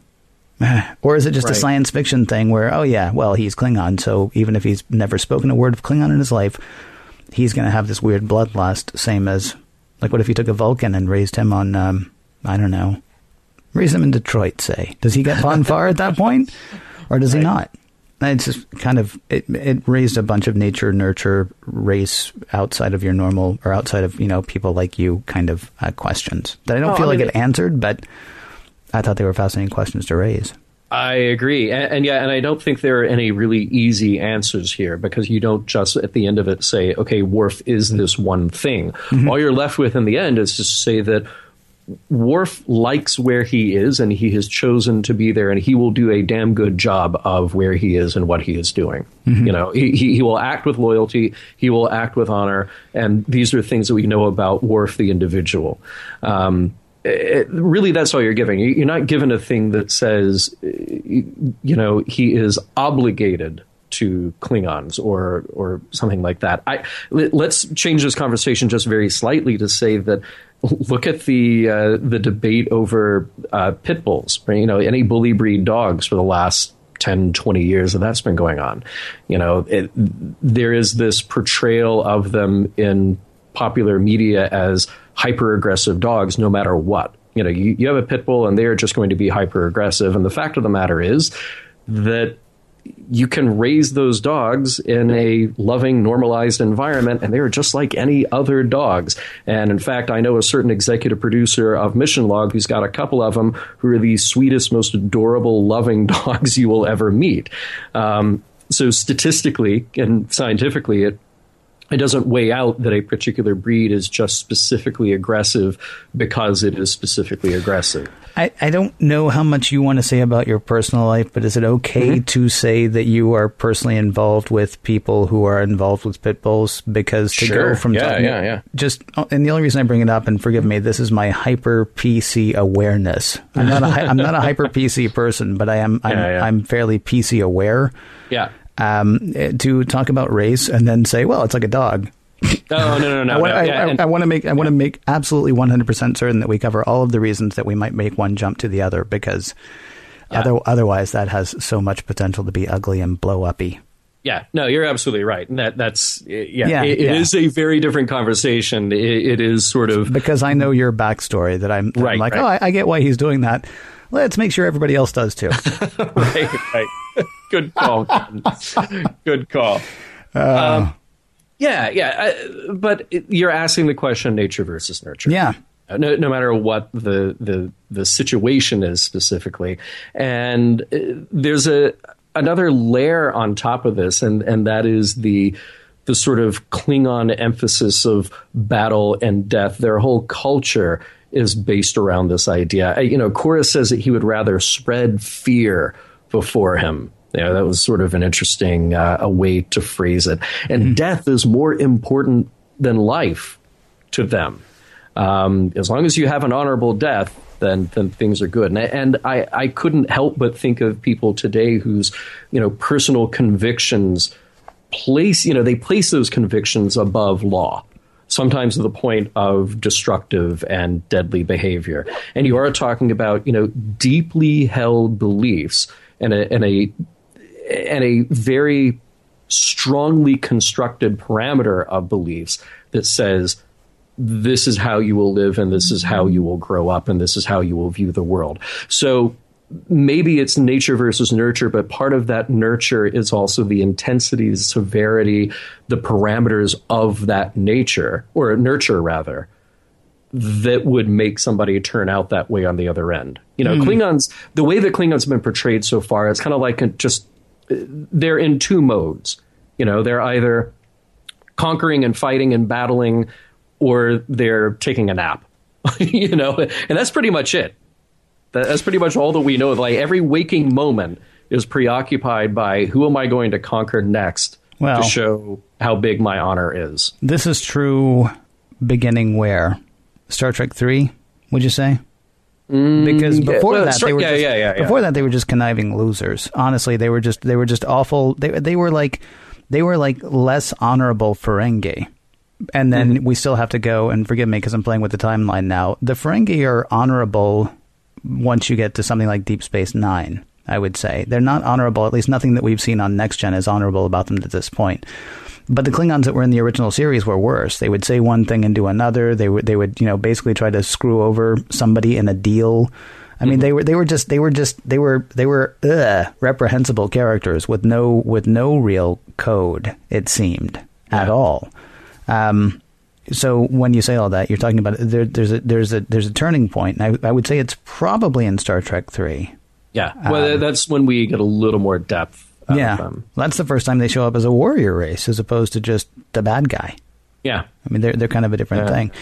Or is it just right. a science fiction thing where, oh yeah, well, he's Klingon, so even if he's never spoken a word of Klingon in his life, he's going to have this weird bloodlust, same as, like, what if you took a Vulcan and raised him on, um, I don't know. Raise him in Detroit, say. Does he get Pon farr at that point? Or does right. he not? It's just kind of, it, it raised a bunch of nature, nurture, race outside of your normal, or outside of, you know, people like you kind of uh, questions that I don't oh, feel I mean, like it answered, but I thought they were fascinating questions to raise. I agree. And, and, yeah, and I don't think there are any really easy answers here because you don't just at the end of it say, okay, Worf is this one thing. Mm-hmm. All you're left with in the end is to say that Worf likes where he is and he has chosen to be there and he will do a damn good job of where he is and what he is doing. Mm-hmm. You know, he, he will act with loyalty, he will act with honor, and these are things that we know about Worf the individual. Um, it, really, that's all you're giving. You're not given a thing that says, you know, he is obligated to Klingons or or something like that. I let's change this conversation just very slightly to say that look at the uh, the debate over uh, pit bulls, you know, any bully breed dogs for the last 10, 20 years that that's been going on. You know, it, there is this portrayal of them in popular media as hyper aggressive dogs, no matter what. You know, you, you have a pit bull and they are just going to be hyper aggressive. And the fact of the matter is that you can raise those dogs in a loving, normalized environment, and they're just like any other dogs. And in fact, I know a certain executive producer of Mission Log who's got a couple of them who are the sweetest, most adorable, loving dogs you will ever meet. Um, so statistically and scientifically, it it doesn't weigh out that a particular breed is just specifically aggressive because it is specifically aggressive. I, I don't know how much you want to say about your personal life, but is it okay mm-hmm. to say that you are personally involved with people who are involved with pit bulls? Because to sure. go from yeah, talking, yeah, yeah. just and the only reason I bring it up, and forgive me, this is my hyper PC awareness. I'm not a I'm not a hyper PC person, but I am I'm, yeah, yeah. I'm fairly PC aware. Yeah um, to talk about race and then say, well, it's like a dog. Oh no no no! I, want, no. Yeah, I, I, I, want to make I want to make absolutely one hundred percent certain that we cover all of the reasons that we might make one jump to the other because yeah. other, otherwise that has so much potential to be ugly and blow uppy. Yeah, no, you're absolutely right. That that's yeah, it, it is a very different conversation. It, it is sort of because I know your backstory that I'm, that right, I'm like, right. oh, I, get why he's doing that. Let's make sure everybody else does too. right, right. Good call. Good call. Uh, um, yeah, yeah. Uh, but you're asking the question: nature versus nurture. Yeah. No, no matter what the, the the situation is specifically, and uh, there's a another layer on top of this, and and that is the the sort of Klingon emphasis of battle and death. Their whole culture is based around this idea. You know, Korris says that he would rather spread fear before him yeah, that was sort of an interesting uh, a way to phrase it. And mm-hmm. death is more important than life to them. Um, as long as you have an honorable death, then then things are good. And, and I, I couldn't help but think of people today whose you know personal convictions place you know they place those convictions above law sometimes to the point of destructive and deadly behavior. And you are talking about, you know, deeply held beliefs and a, and a and a very strongly constructed parameter of beliefs that says this is how you will live and this is how you will grow up and this is how you will view the world. So maybe it's nature versus nurture, but part of that nurture is also the intensity, the severity, the parameters of that nature, or nurture rather, that would make somebody turn out that way on the other end. You know, mm. Klingons, the way that Klingons have been portrayed so far, it's kind of like a, just they're in two modes. You know, they're either conquering and fighting and battling, or they're taking a nap. you know, and that's pretty much it. That's pretty much all that we know. Like every waking moment is preoccupied by who am I going to conquer next well, to show how big my honor is. This is true beginning where? Star Trek 3, would you say? Mm, because before yeah, that they were yeah, just, yeah, yeah, before that they were just conniving losers. Honestly, they were just they were just awful. They they were like they were like less honorable Ferengi. And then mm-hmm. we still have to go and forgive me because I'm playing with the timeline now. The Ferengi are honorable once you get to something like Deep Space Nine. I would say they're not honorable. At least nothing that we've seen on Next Gen is honorable about them at this point. But the Klingons that were in the original series were worse. They would say one thing and do another. They would they would you know basically try to screw over somebody in a deal. I mean, mm-hmm. they were they were just they were just they were they were ugh, reprehensible characters with no with no real code. It seemed yeah. at all. Um, so when you say all that, you're talking about there, there's a there's a there's a turning point. I, I would say it's probably in Star Trek three. Yeah, well, um, that's when we get a little more depth yeah, that's the first time they show up as a warrior race as opposed to just the bad guy. Yeah, I mean they're they're kind of a different thing.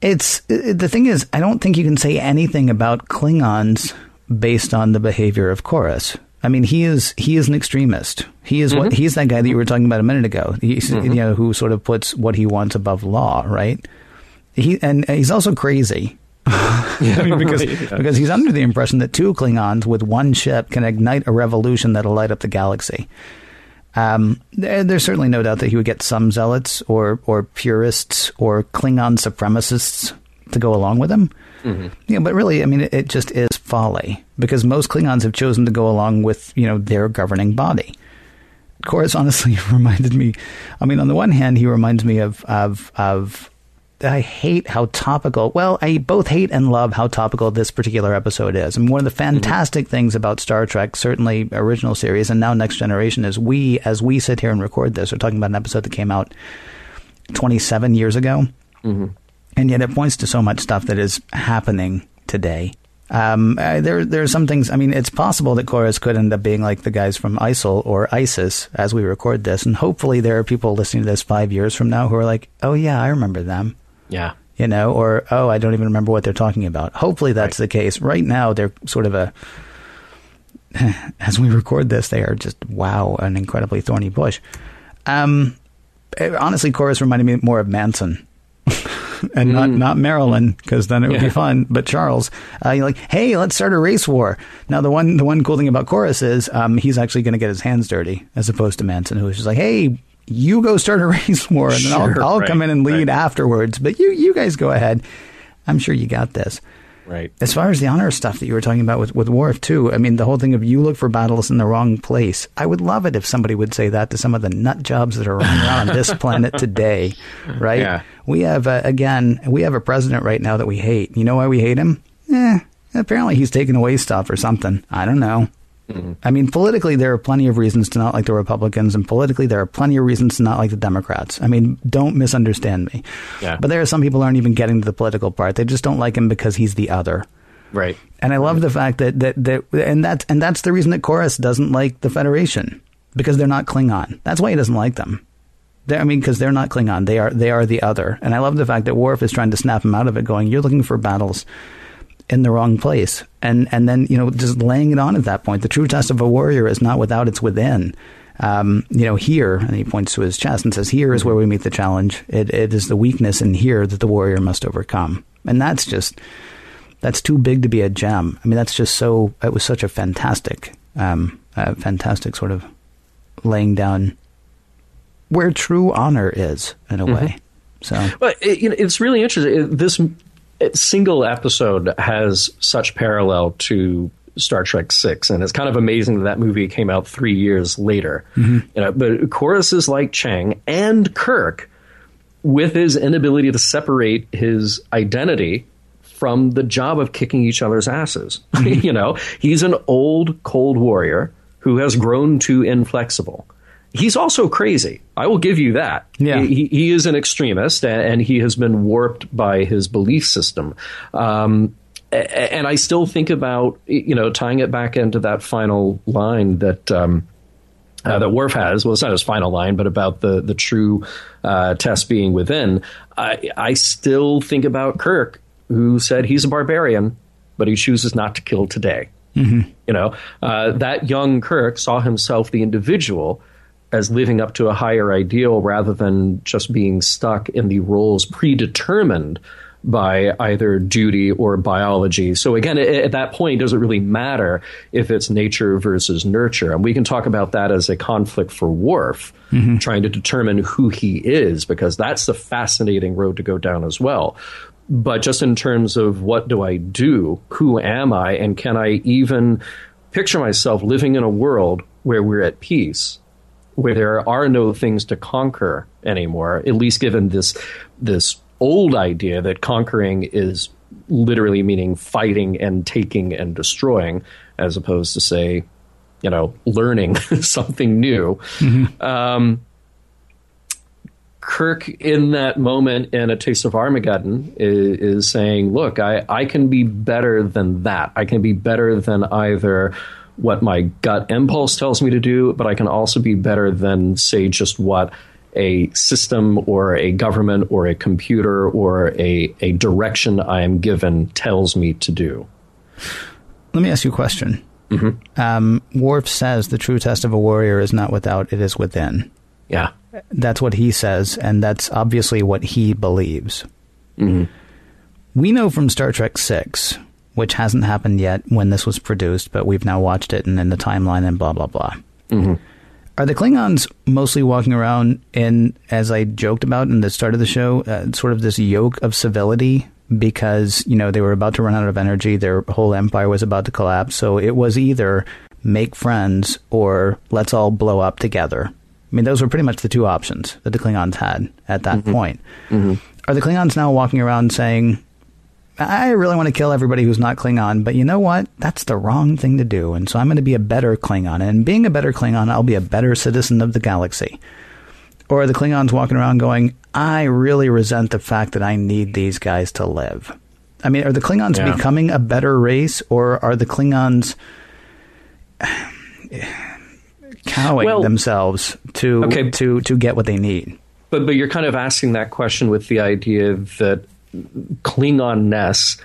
It's the thing is, I don't think you can say anything about Klingons based on the behavior of Korris. I mean, he is he is an extremist. He is mm-hmm. what he's that guy that you were talking about a minute ago. He's mm-hmm. you know who sort of puts what he wants above law, right? He and he's also crazy. I mean, because yeah. because he's under the impression that two Klingons with one ship can ignite a revolution that'll light up the galaxy. Um, there, there's certainly no doubt that he would get some zealots or or purists or Klingon supremacists to go along with him. Mm-hmm. Yeah, but really, I mean, it, it just is folly because most Klingons have chosen to go along with you know their governing body. Korris honestly reminded me. I mean, on the one hand, he reminds me of of of I hate how topical. Well, I both hate and love how topical this particular episode is. And one of the mm-hmm. fantastic mm-hmm. things about Star Trek, certainly original series and now Next Generation, is we, as we sit here and record this, are talking about an episode that came out 27 years ago, mm-hmm. and yet it points to so much stuff that is happening today. Um, uh, there, there are some things. I mean, it's possible that Korris could end up being like the guys from ISIL or ISIS as we record this, and hopefully there are people listening to this five years from now who are like, "Oh yeah, I remember them." Yeah. You know, or, oh, I don't even remember what they're talking about. Hopefully that's right. the case. Right now, they're sort of a, as we record this, they are just, wow, an incredibly thorny bush. Um, eh, honestly, Korris reminded me more of Manson. and not mm. not Marilyn because then it would yeah. be fun. But Charles, uh, you're like, hey, let's start a race war. Now the one the one cool thing about Korris is um, he's actually going to get his hands dirty as opposed to Manson, who was just like, hey, you go start a race war, and then I'll, I'll right, come in and lead right. afterwards. But you you guys go ahead. I'm sure you got this. Right. As far as the honor stuff that you were talking about with, with Worf, too, I mean, the whole thing of you look for battles in the wrong place. I would love it if somebody would say that to some of the nut jobs that are running around on this planet today, right? Yeah. We have, uh, again, we have a president right now that we hate. You know why we hate him? Eh, apparently he's taking away stuff or something. I don't know. Mm-hmm. I mean, politically, there are plenty of reasons to not like the Republicans, and politically, there are plenty of reasons to not like the Democrats. I mean, don't misunderstand me. Yeah. But there are some people aren't even getting to the political part. They just don't like him because he's the other. Right. And I love the fact that, that, that and that's and that's the reason that Korris doesn't like the Federation because they're not Klingon. That's why he doesn't like them. They're, I mean, because they're not Klingon. They are they are the other. And I love the fact that Worf is trying to snap him out of it, going, "You're looking for battles." In the wrong place. And and then you know just laying it on at that point. The true test of a warrior is not without; it's within. Um, you know, here, and he points to his chest and says, "Here is where we meet the challenge. It, it is the weakness in here that the warrior must overcome." And that's just that's too big to be a gem. I mean, that's just so. It was such a fantastic, um, uh, fantastic sort of laying down where true honor is in a mm-hmm. way. So, but it, you know, it's really interesting. This single episode has such parallel to Star Trek Six, and it's kind of amazing that that movie came out three years later. Mm-hmm. You know, but Korris is like Chang and Kirk with his inability to separate his identity from the job of kicking each other's asses. you know, he's an old cold warrior who has grown too inflexible. He's also crazy. I will give you that. Yeah. He, he is an extremist and he has been warped by his belief system. Um, and I still think about, you know, tying it back into that final line that, um, uh, that Worf has. Well, it's not his final line, but about the the true uh, test being within. I, I still think about Kirk, who said he's a barbarian, but he chooses not to kill today. Mm-hmm. You know, uh, that young Kirk saw himself, the individual, as living up to a higher ideal rather than just being stuck in the roles predetermined by either duty or biology. So again, at that point, it does it really matter if it's nature versus nurture? And we can talk about that as a conflict for Worf, mm-hmm. trying to determine who he is, because that's the fascinating road to go down as well. But just in terms of what do I do, who am I, and can I even picture myself living in a world where we're at peace? Where there are no things to conquer anymore, at least given this this old idea that conquering is literally meaning fighting and taking and destroying, as opposed to say, you know, learning something new. Mm-hmm. Um, Kirk, in that moment in A Taste of Armageddon, is, is, saying, Look, I, I can be better than that. I can be better than either what my gut impulse tells me to do, but I can also be better than, say, just what a system or a government or a computer or a, a direction I am given tells me to do. Let me ask you a question. Mm-hmm. Um, Worf says the true test of a warrior is not without, it is within. Yeah. That's what he says, and that's obviously what he believes. Mm-hmm. We know from Star Trek Six, which hasn't happened yet when this was produced, but we've now watched it and in the timeline and blah blah blah. Mm-hmm. Are the Klingons mostly walking around in, as I joked about in the start of the show, uh, sort of this yoke of civility because, you know, they were about to run out of energy, their whole empire was about to collapse. So it was either make friends or let's all blow up together. I mean, those were pretty much the two options that the Klingons had at that mm-hmm. point. Mm-hmm. Are the Klingons now walking around saying, I really want to kill everybody who's not Klingon, but you know what? That's the wrong thing to do. And so I'm going to be a better Klingon. And being a better Klingon, I'll be a better citizen of the galaxy. Or are the Klingons walking around going, I really resent the fact that I need these guys to live? I mean, are the Klingons yeah. becoming a better race, or are the Klingons cowing well, themselves to okay. to to get what they need? But but you're kind of asking that question with the idea that Klingonness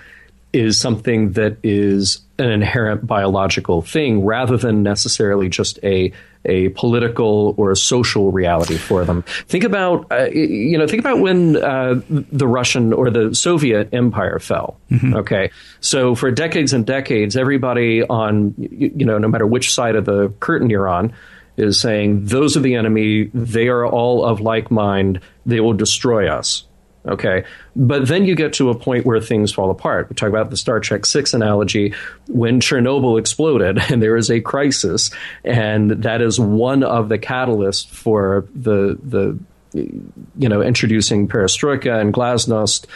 is something that is an inherent biological thing rather than necessarily just a a political or a social reality for them. Think about uh, you know think about when uh, the Russian or the Soviet Empire fell. Mm-hmm. Okay, so for decades and decades, everybody on you know no matter which side of the curtain you're on is saying those are the enemy. They are all of like mind. They will destroy us. Okay. But then you get to a point where things fall apart. We talk about the Star Trek 6 analogy when Chernobyl exploded and there is a crisis, and that is one of the catalysts for the, the you know, introducing perestroika and glasnost.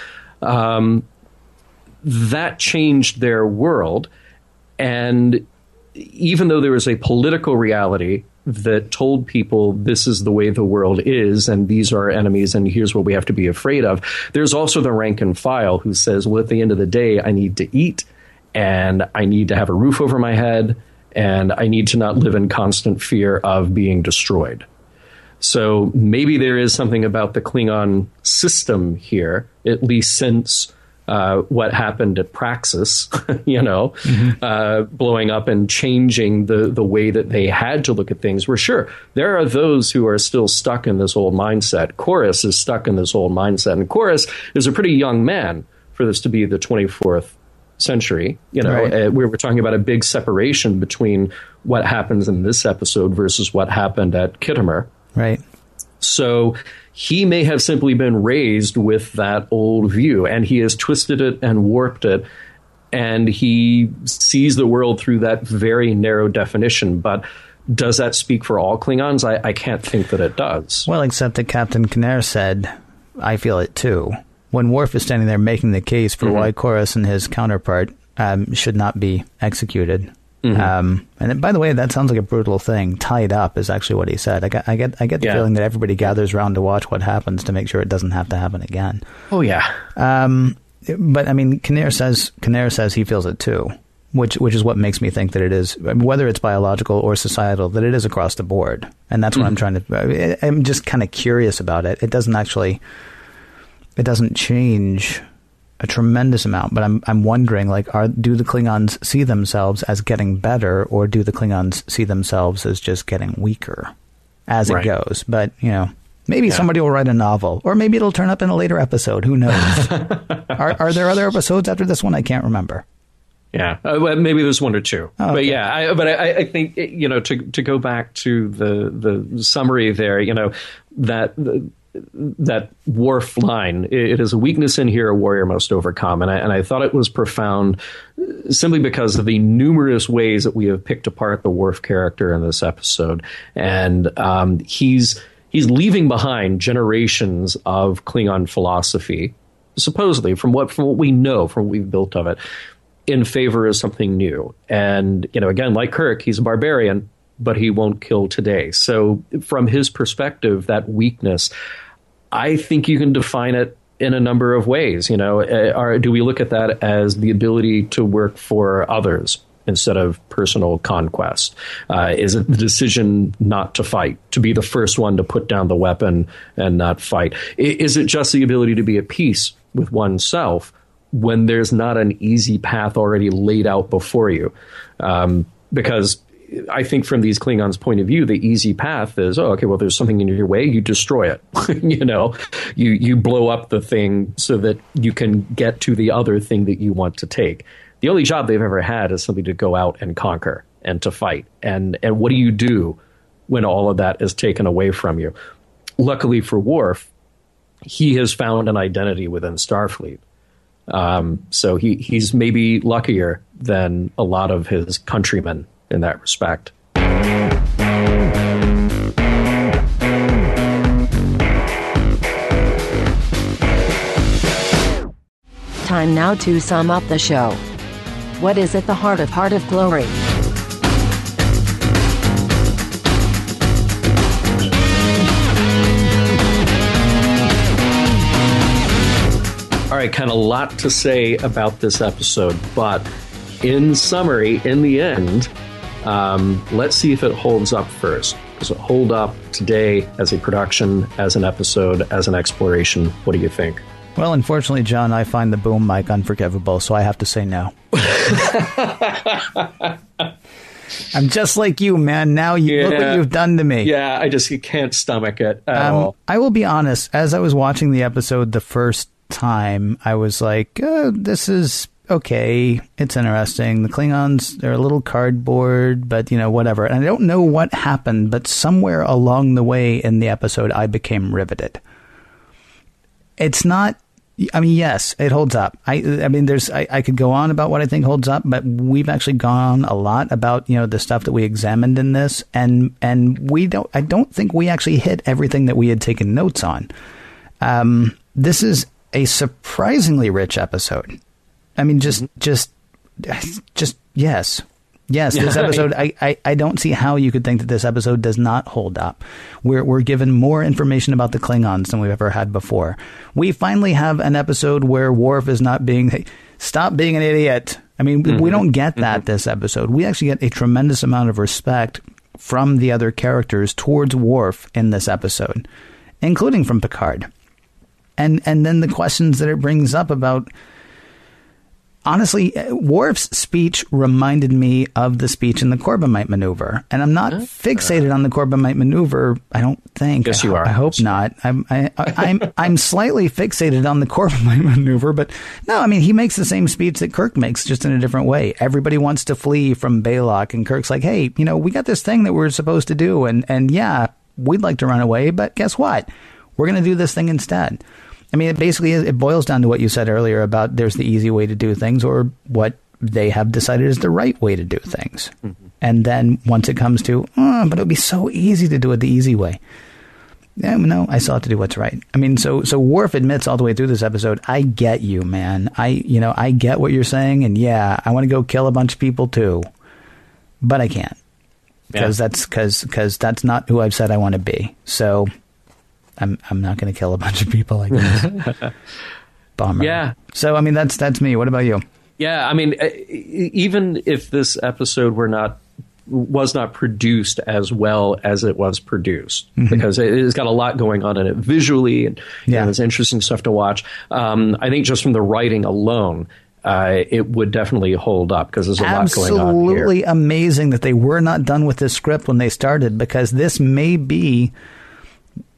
Um, that changed their world. And even though there was a political reality that told people this is the way the world is and these are our enemies and here's what we have to be afraid of. There's also the rank and file who says, well, at the end of the day, I need to eat and I need to have a roof over my head and I need to not live in constant fear of being destroyed. So maybe there is something about the Klingon system here, at least since uh, what happened at Praxis, you know, mm-hmm. uh, blowing up and changing the, the way that they had to look at things. We're sure there are those who are still stuck in this old mindset. Korris is stuck in this old mindset, and Korris is a pretty young man for this to be the 24th century. You know, right. uh, we were talking about a big separation between what happens in this episode versus what happened at Khitomer. Right. So he may have simply been raised with that old view and he has twisted it and warped it and he sees the world through that very narrow definition but does that speak for all klingons i, I can't think that it does well except that captain K'Nera said I feel it too. When Worf is standing there making the case for mm-hmm. why Korris and his counterpart um, should not be executed. Mm-hmm. Um, and by the way, that sounds like a brutal thing. Tied up is actually what he said. I get, I get, I get the yeah. feeling that everybody gathers around to watch what happens to make sure it doesn't have to happen again. Oh yeah. Um, but I mean, K'Nera says K'Nera says he feels it too, which which is what makes me think that it is whether it's biological or societal that it is across the board, and that's what mm-hmm. I'm trying to. I'm just kind of curious about it. It doesn't actually. It doesn't change a tremendous amount, but I'm I'm wondering like are do the Klingons see themselves as getting better or do the Klingons see themselves as just getting weaker as right. it goes? But, you know, maybe yeah. somebody will write a novel or maybe it'll turn up in a later episode, who knows. are are there other episodes after this one? I can't remember. Yeah, uh, well, maybe there's one or two, oh, okay. but yeah, I, but I, I, think you know to to go back to the the summary there, you know that the, that Worf line. It is a weakness in here a warrior must overcome, and I, and I thought it was profound simply because of the numerous ways that we have picked apart the Worf character in this episode, and um, he's he's leaving behind generations of Klingon philosophy, supposedly from what from what we know, from what we've built of it, in favor of something new. And you know, again, like Kirk, he's a barbarian, but he won't kill today. So, from his perspective, that weakness I think you can define it in a number of ways. You know, uh, do we look at that as the ability to work for others instead of personal conquest? Uh, is it the decision not to fight, to be the first one to put down the weapon and not fight? Is it just the ability to be at peace with oneself when there's not an easy path already laid out before you? Um, because I think from these Klingons' point of view, the easy path is, oh, okay, well, there's something in your way, you destroy it. you know, you you blow up the thing so that you can get to the other thing that you want to take. The only job they've ever had is simply to go out and conquer and to fight. And and what do you do when all of that is taken away from you? Luckily for Worf, he has found an identity within Starfleet. Um, so he, he's maybe luckier than a lot of his countrymen in that respect. Time now to sum up the show. What is at the heart of Heart of Glory? All right, kind of a lot to say about this episode, but in summary, in the end, um, let's see if it holds up first. Does it hold up today as a production, as an episode, as an exploration? What do you think? Well, unfortunately, John, I find the boom mic unforgivable, so I have to say no. I'm just like you, man. Now you yeah. look what you've done to me. Yeah, I just can't stomach it at um. I will be honest. As I was watching the episode the first time, I was like, uh, "This is okay, it's interesting. The Klingons, they're a little cardboard, but you know, whatever. And I don't know what happened, but somewhere along the way in the episode, I became riveted. It's not. I mean, yes, it holds up. I, I mean, there's. I, I could go on about what I think holds up, but we've actually gone a lot about you know the stuff that we examined in this, and and we don't. I don't think we actually hit everything that we had taken notes on. Um, this is a surprisingly rich episode. I mean, just, mm-hmm. just, just, yes. Yes, this episode, I, I, I don't see how you could think that this episode does not hold up. We're, we're given more information about the Klingons than we've ever had before. We finally have an episode where Worf is not being, hey, stop being an idiot. I mean, mm-hmm. we don't get that mm-hmm. this episode. We actually get a tremendous amount of respect from the other characters towards Worf in this episode, including from Picard. And, and then the questions that it brings up about, honestly, uh, Worf's speech reminded me of the speech in the Corbomite maneuver, and I'm not fixated on the Corbomite maneuver. I don't think. Yes, I, you are. I hope not. I'm I, am i I'm slightly fixated on the Corbomite maneuver, but no, I mean he makes the same speech that Kirk makes, just in a different way. Everybody wants to flee from Balok, and Kirk's like, "Hey, you know, we got this thing that we're supposed to do, and and yeah, we'd like to run away, but guess what? We're going to do this thing instead." I mean, it basically it boils down to what you said earlier about there's the easy way to do things or what they have decided is the right way to do things. Mm-hmm. And then once it comes to, oh, but it would be so easy to do it the easy way. Yeah, no, I still have to do what's right. I mean, so so Worf admits all the way through this episode, I get you, man. I you know I get what you're saying, and yeah, I want to go kill a bunch of people too, but I can't because yeah. that's because because that's not who I've said I want to be. So I'm I'm not going to kill a bunch of people like this. Bummer. Yeah. So I mean, that's that's me. What about you? Yeah, I mean, even if this episode were not was not produced as well as it was produced mm-hmm. because it, has got a lot going on in it visually and yeah. know, there's interesting stuff to watch. Um, I think just from the writing alone, uh, it would definitely hold up because there's a Absolutely lot going on Absolutely amazing that they were not done with this script when they started because this may be.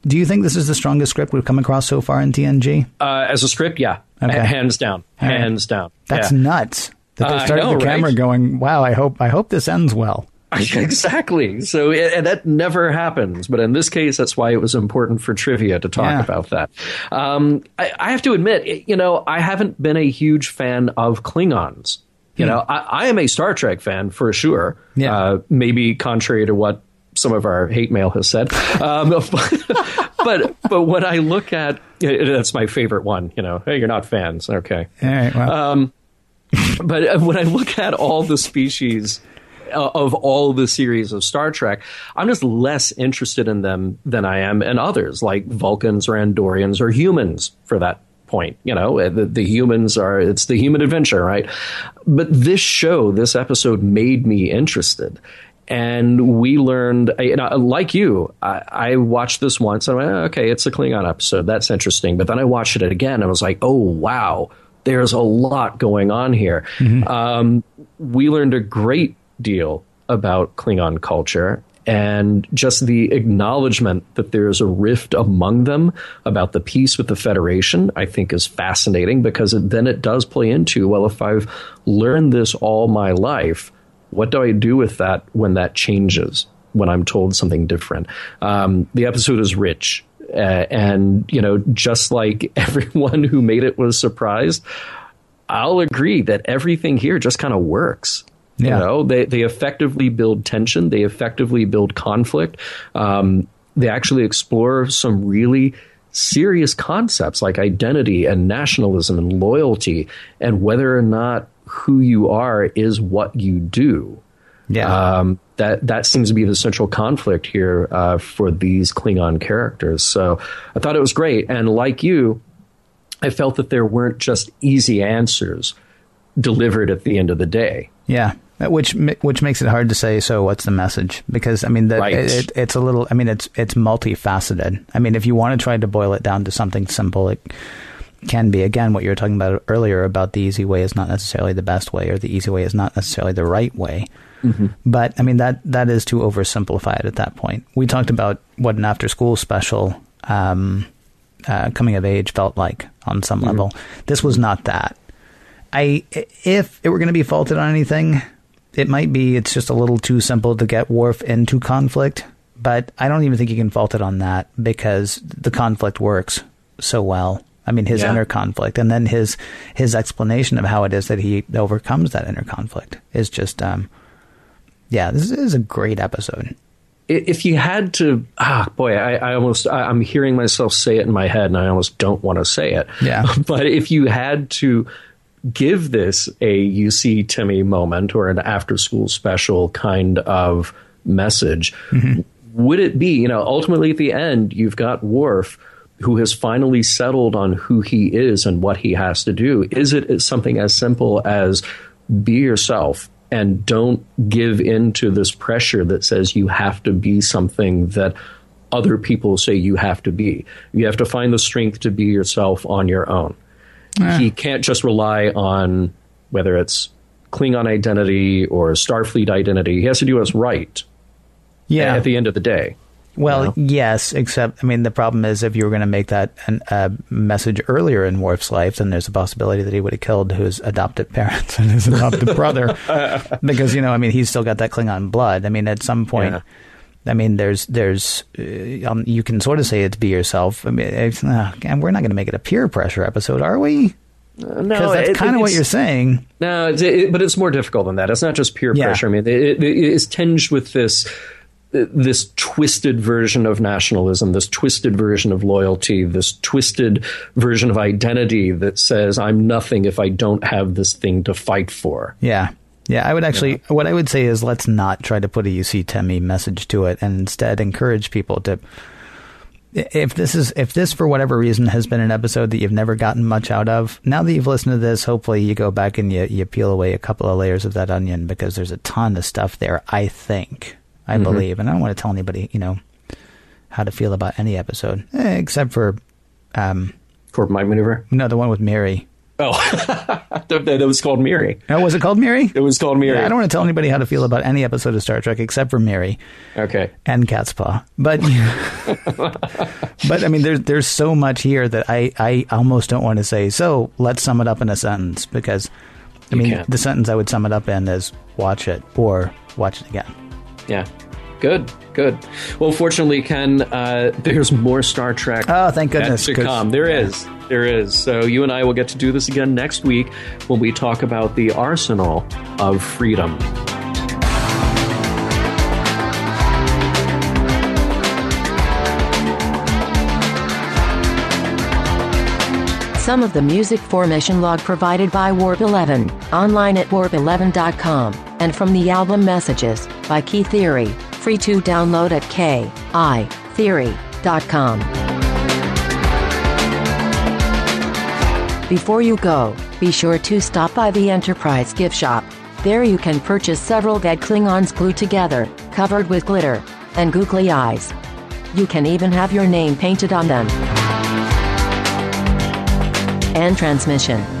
Do you think this is the strongest script we've come across so far in TNG? Uh, as a script, yeah, okay. hands down, hands down. That's yeah. nuts that they started uh, know, the camera right? going. Wow, I hope I hope this ends well. exactly. So, and that never happens. But in this case, that's why it was important for trivia to talk yeah. about that. Um, I, I, have to admit, you know, I haven't been a huge fan of Klingons. You hmm. know, I, I, am a Star Trek fan for sure. Yeah. Uh, maybe contrary to what some of our hate mail has said. Um, but but when I look at that's my favorite one. You know, hey, you're not fans, okay? All right. Well. Um, but when I look at all the species uh, of all the series of Star Trek, I'm just less interested in them than I am in others, like Vulcans or Andorians or humans, for that point. You know, uh, the, the, humans are, it's the human adventure, right? But this show, this episode made me interested. And we learned, you know, like you, I, I watched this once and I went, okay, it's a Klingon episode. That's interesting. But then I watched it again and I was like, oh, wow, there's a lot going on here. Mm-hmm. Um, we learned a great deal about Klingon culture and just the acknowledgement that there's a rift among them about the peace with the Federation, I think is fascinating because it, then it does play into well, if I've learned this all my life, what do I do with that when that changes? When I'm told something different, um, the episode is rich, uh, and you know, just like everyone who made it was surprised, I'll agree that everything here just kind of works. Yeah. You know, they they effectively build tension. They effectively build conflict. Um, they actually explore some really serious concepts like identity and nationalism and loyalty and whether or not who you are is what you do. Yeah. Um, that that seems to be the central conflict here uh, for these Klingon characters. So I thought it was great, and like you, I felt that there weren't just easy answers delivered at the end of the day. Yeah, which which makes it hard to say. So, what's the message? Because I mean, the, right. it, it's a little. I mean, it's it's multifaceted. I mean, if you want to try to boil it down to something simple, it can be again what you were talking about earlier about the easy way is not necessarily the best way, or the easy way is not necessarily the right way. Mm-hmm. But I mean that that is to oversimplify it at that point. We talked about what an after school special um, uh, coming of age felt like on some mm-hmm. level. This was not that. I if it were going to be faulted on anything, it might be it's just a little too simple to get Worf into conflict, but I don't even think you can fault it on that because the conflict works so well. I mean, his yeah. inner conflict, and then his his explanation of how it is that he overcomes that inner conflict is just, um, yeah, this is a great episode. If you had to, ah, boy, I, I almost, I, I'm hearing myself say it in my head, and I almost don't want to say it. Yeah. But if you had to give this a you see Timmy moment or an after school special kind of message, mm-hmm. would it be, you know, ultimately at the end, you've got Worf who has finally settled on who he is and what he has to do. Is it something as simple as be yourself and don't give in to this pressure that says you have to be something that other people say you have to be? You have to find the strength to be yourself on your own. Eh. He can't just rely on whether it's Klingon identity or Starfleet identity. He has to do what's right. Yeah. At the end of the day. Well, you know? yes, except I mean the problem is if you were going to make that a uh, message earlier in Worf's life, then there's a possibility that he would have killed his adopted parents and his adopted brother, because you know I mean he's still got that Klingon blood. I mean at some point. Yeah. I mean, there's, there's, uh, um, you can sort of say it's be yourself. I mean, it's, uh, and we're not going to make it a peer pressure episode, are we? Uh, no, that's kind of what you're saying. No, it, but it's more difficult than that. It's not just peer yeah. pressure. I mean, it, it is tinged with this this twisted version of nationalism, this twisted version of loyalty, this twisted version of identity that says I'm nothing if I don't have this thing to fight for. Yeah. Yeah, I would actually, yeah. what I would say is let's not try to put a UC Temi message to it and instead encourage people to, if this is, if this for whatever reason has been an episode that you've never gotten much out of, now that you've listened to this, hopefully you go back and you, you peel away a couple of layers of that onion because there's a ton of stuff there, I think. I mm-hmm. believe, and I don't want to tell anybody, you know, how to feel about any episode, eh, except for, um, for my maneuver. No, the one with Miri. Oh, that was called Miri. Oh, was it called Miri? It was called Miri. Yeah, I don't want to tell anybody how to feel about any episode of Star Trek except for Miri. Okay. And Cat's Paw, but but I mean, there's there's so much here that I I almost don't want to say. So let's sum it up in a sentence because I you mean can. the sentence I would sum it up in is watch it or watch it again. Yeah. Good, good. Well, fortunately, Ken, uh, there's more Star Trek. Oh, thank goodness! To come, there is, there is. So you and I will get to do this again next week when we talk about the arsenal of freedom. Some of the music formation log provided by Warp 11, online at warp11.com, and from the album Messages by Kitheory free to download at kitheory.com. Before you go, be sure to stop by the Enterprise gift shop. There you can purchase several dead Klingons glued together, covered with glitter, and googly eyes. You can even have your name painted on them. And transmission.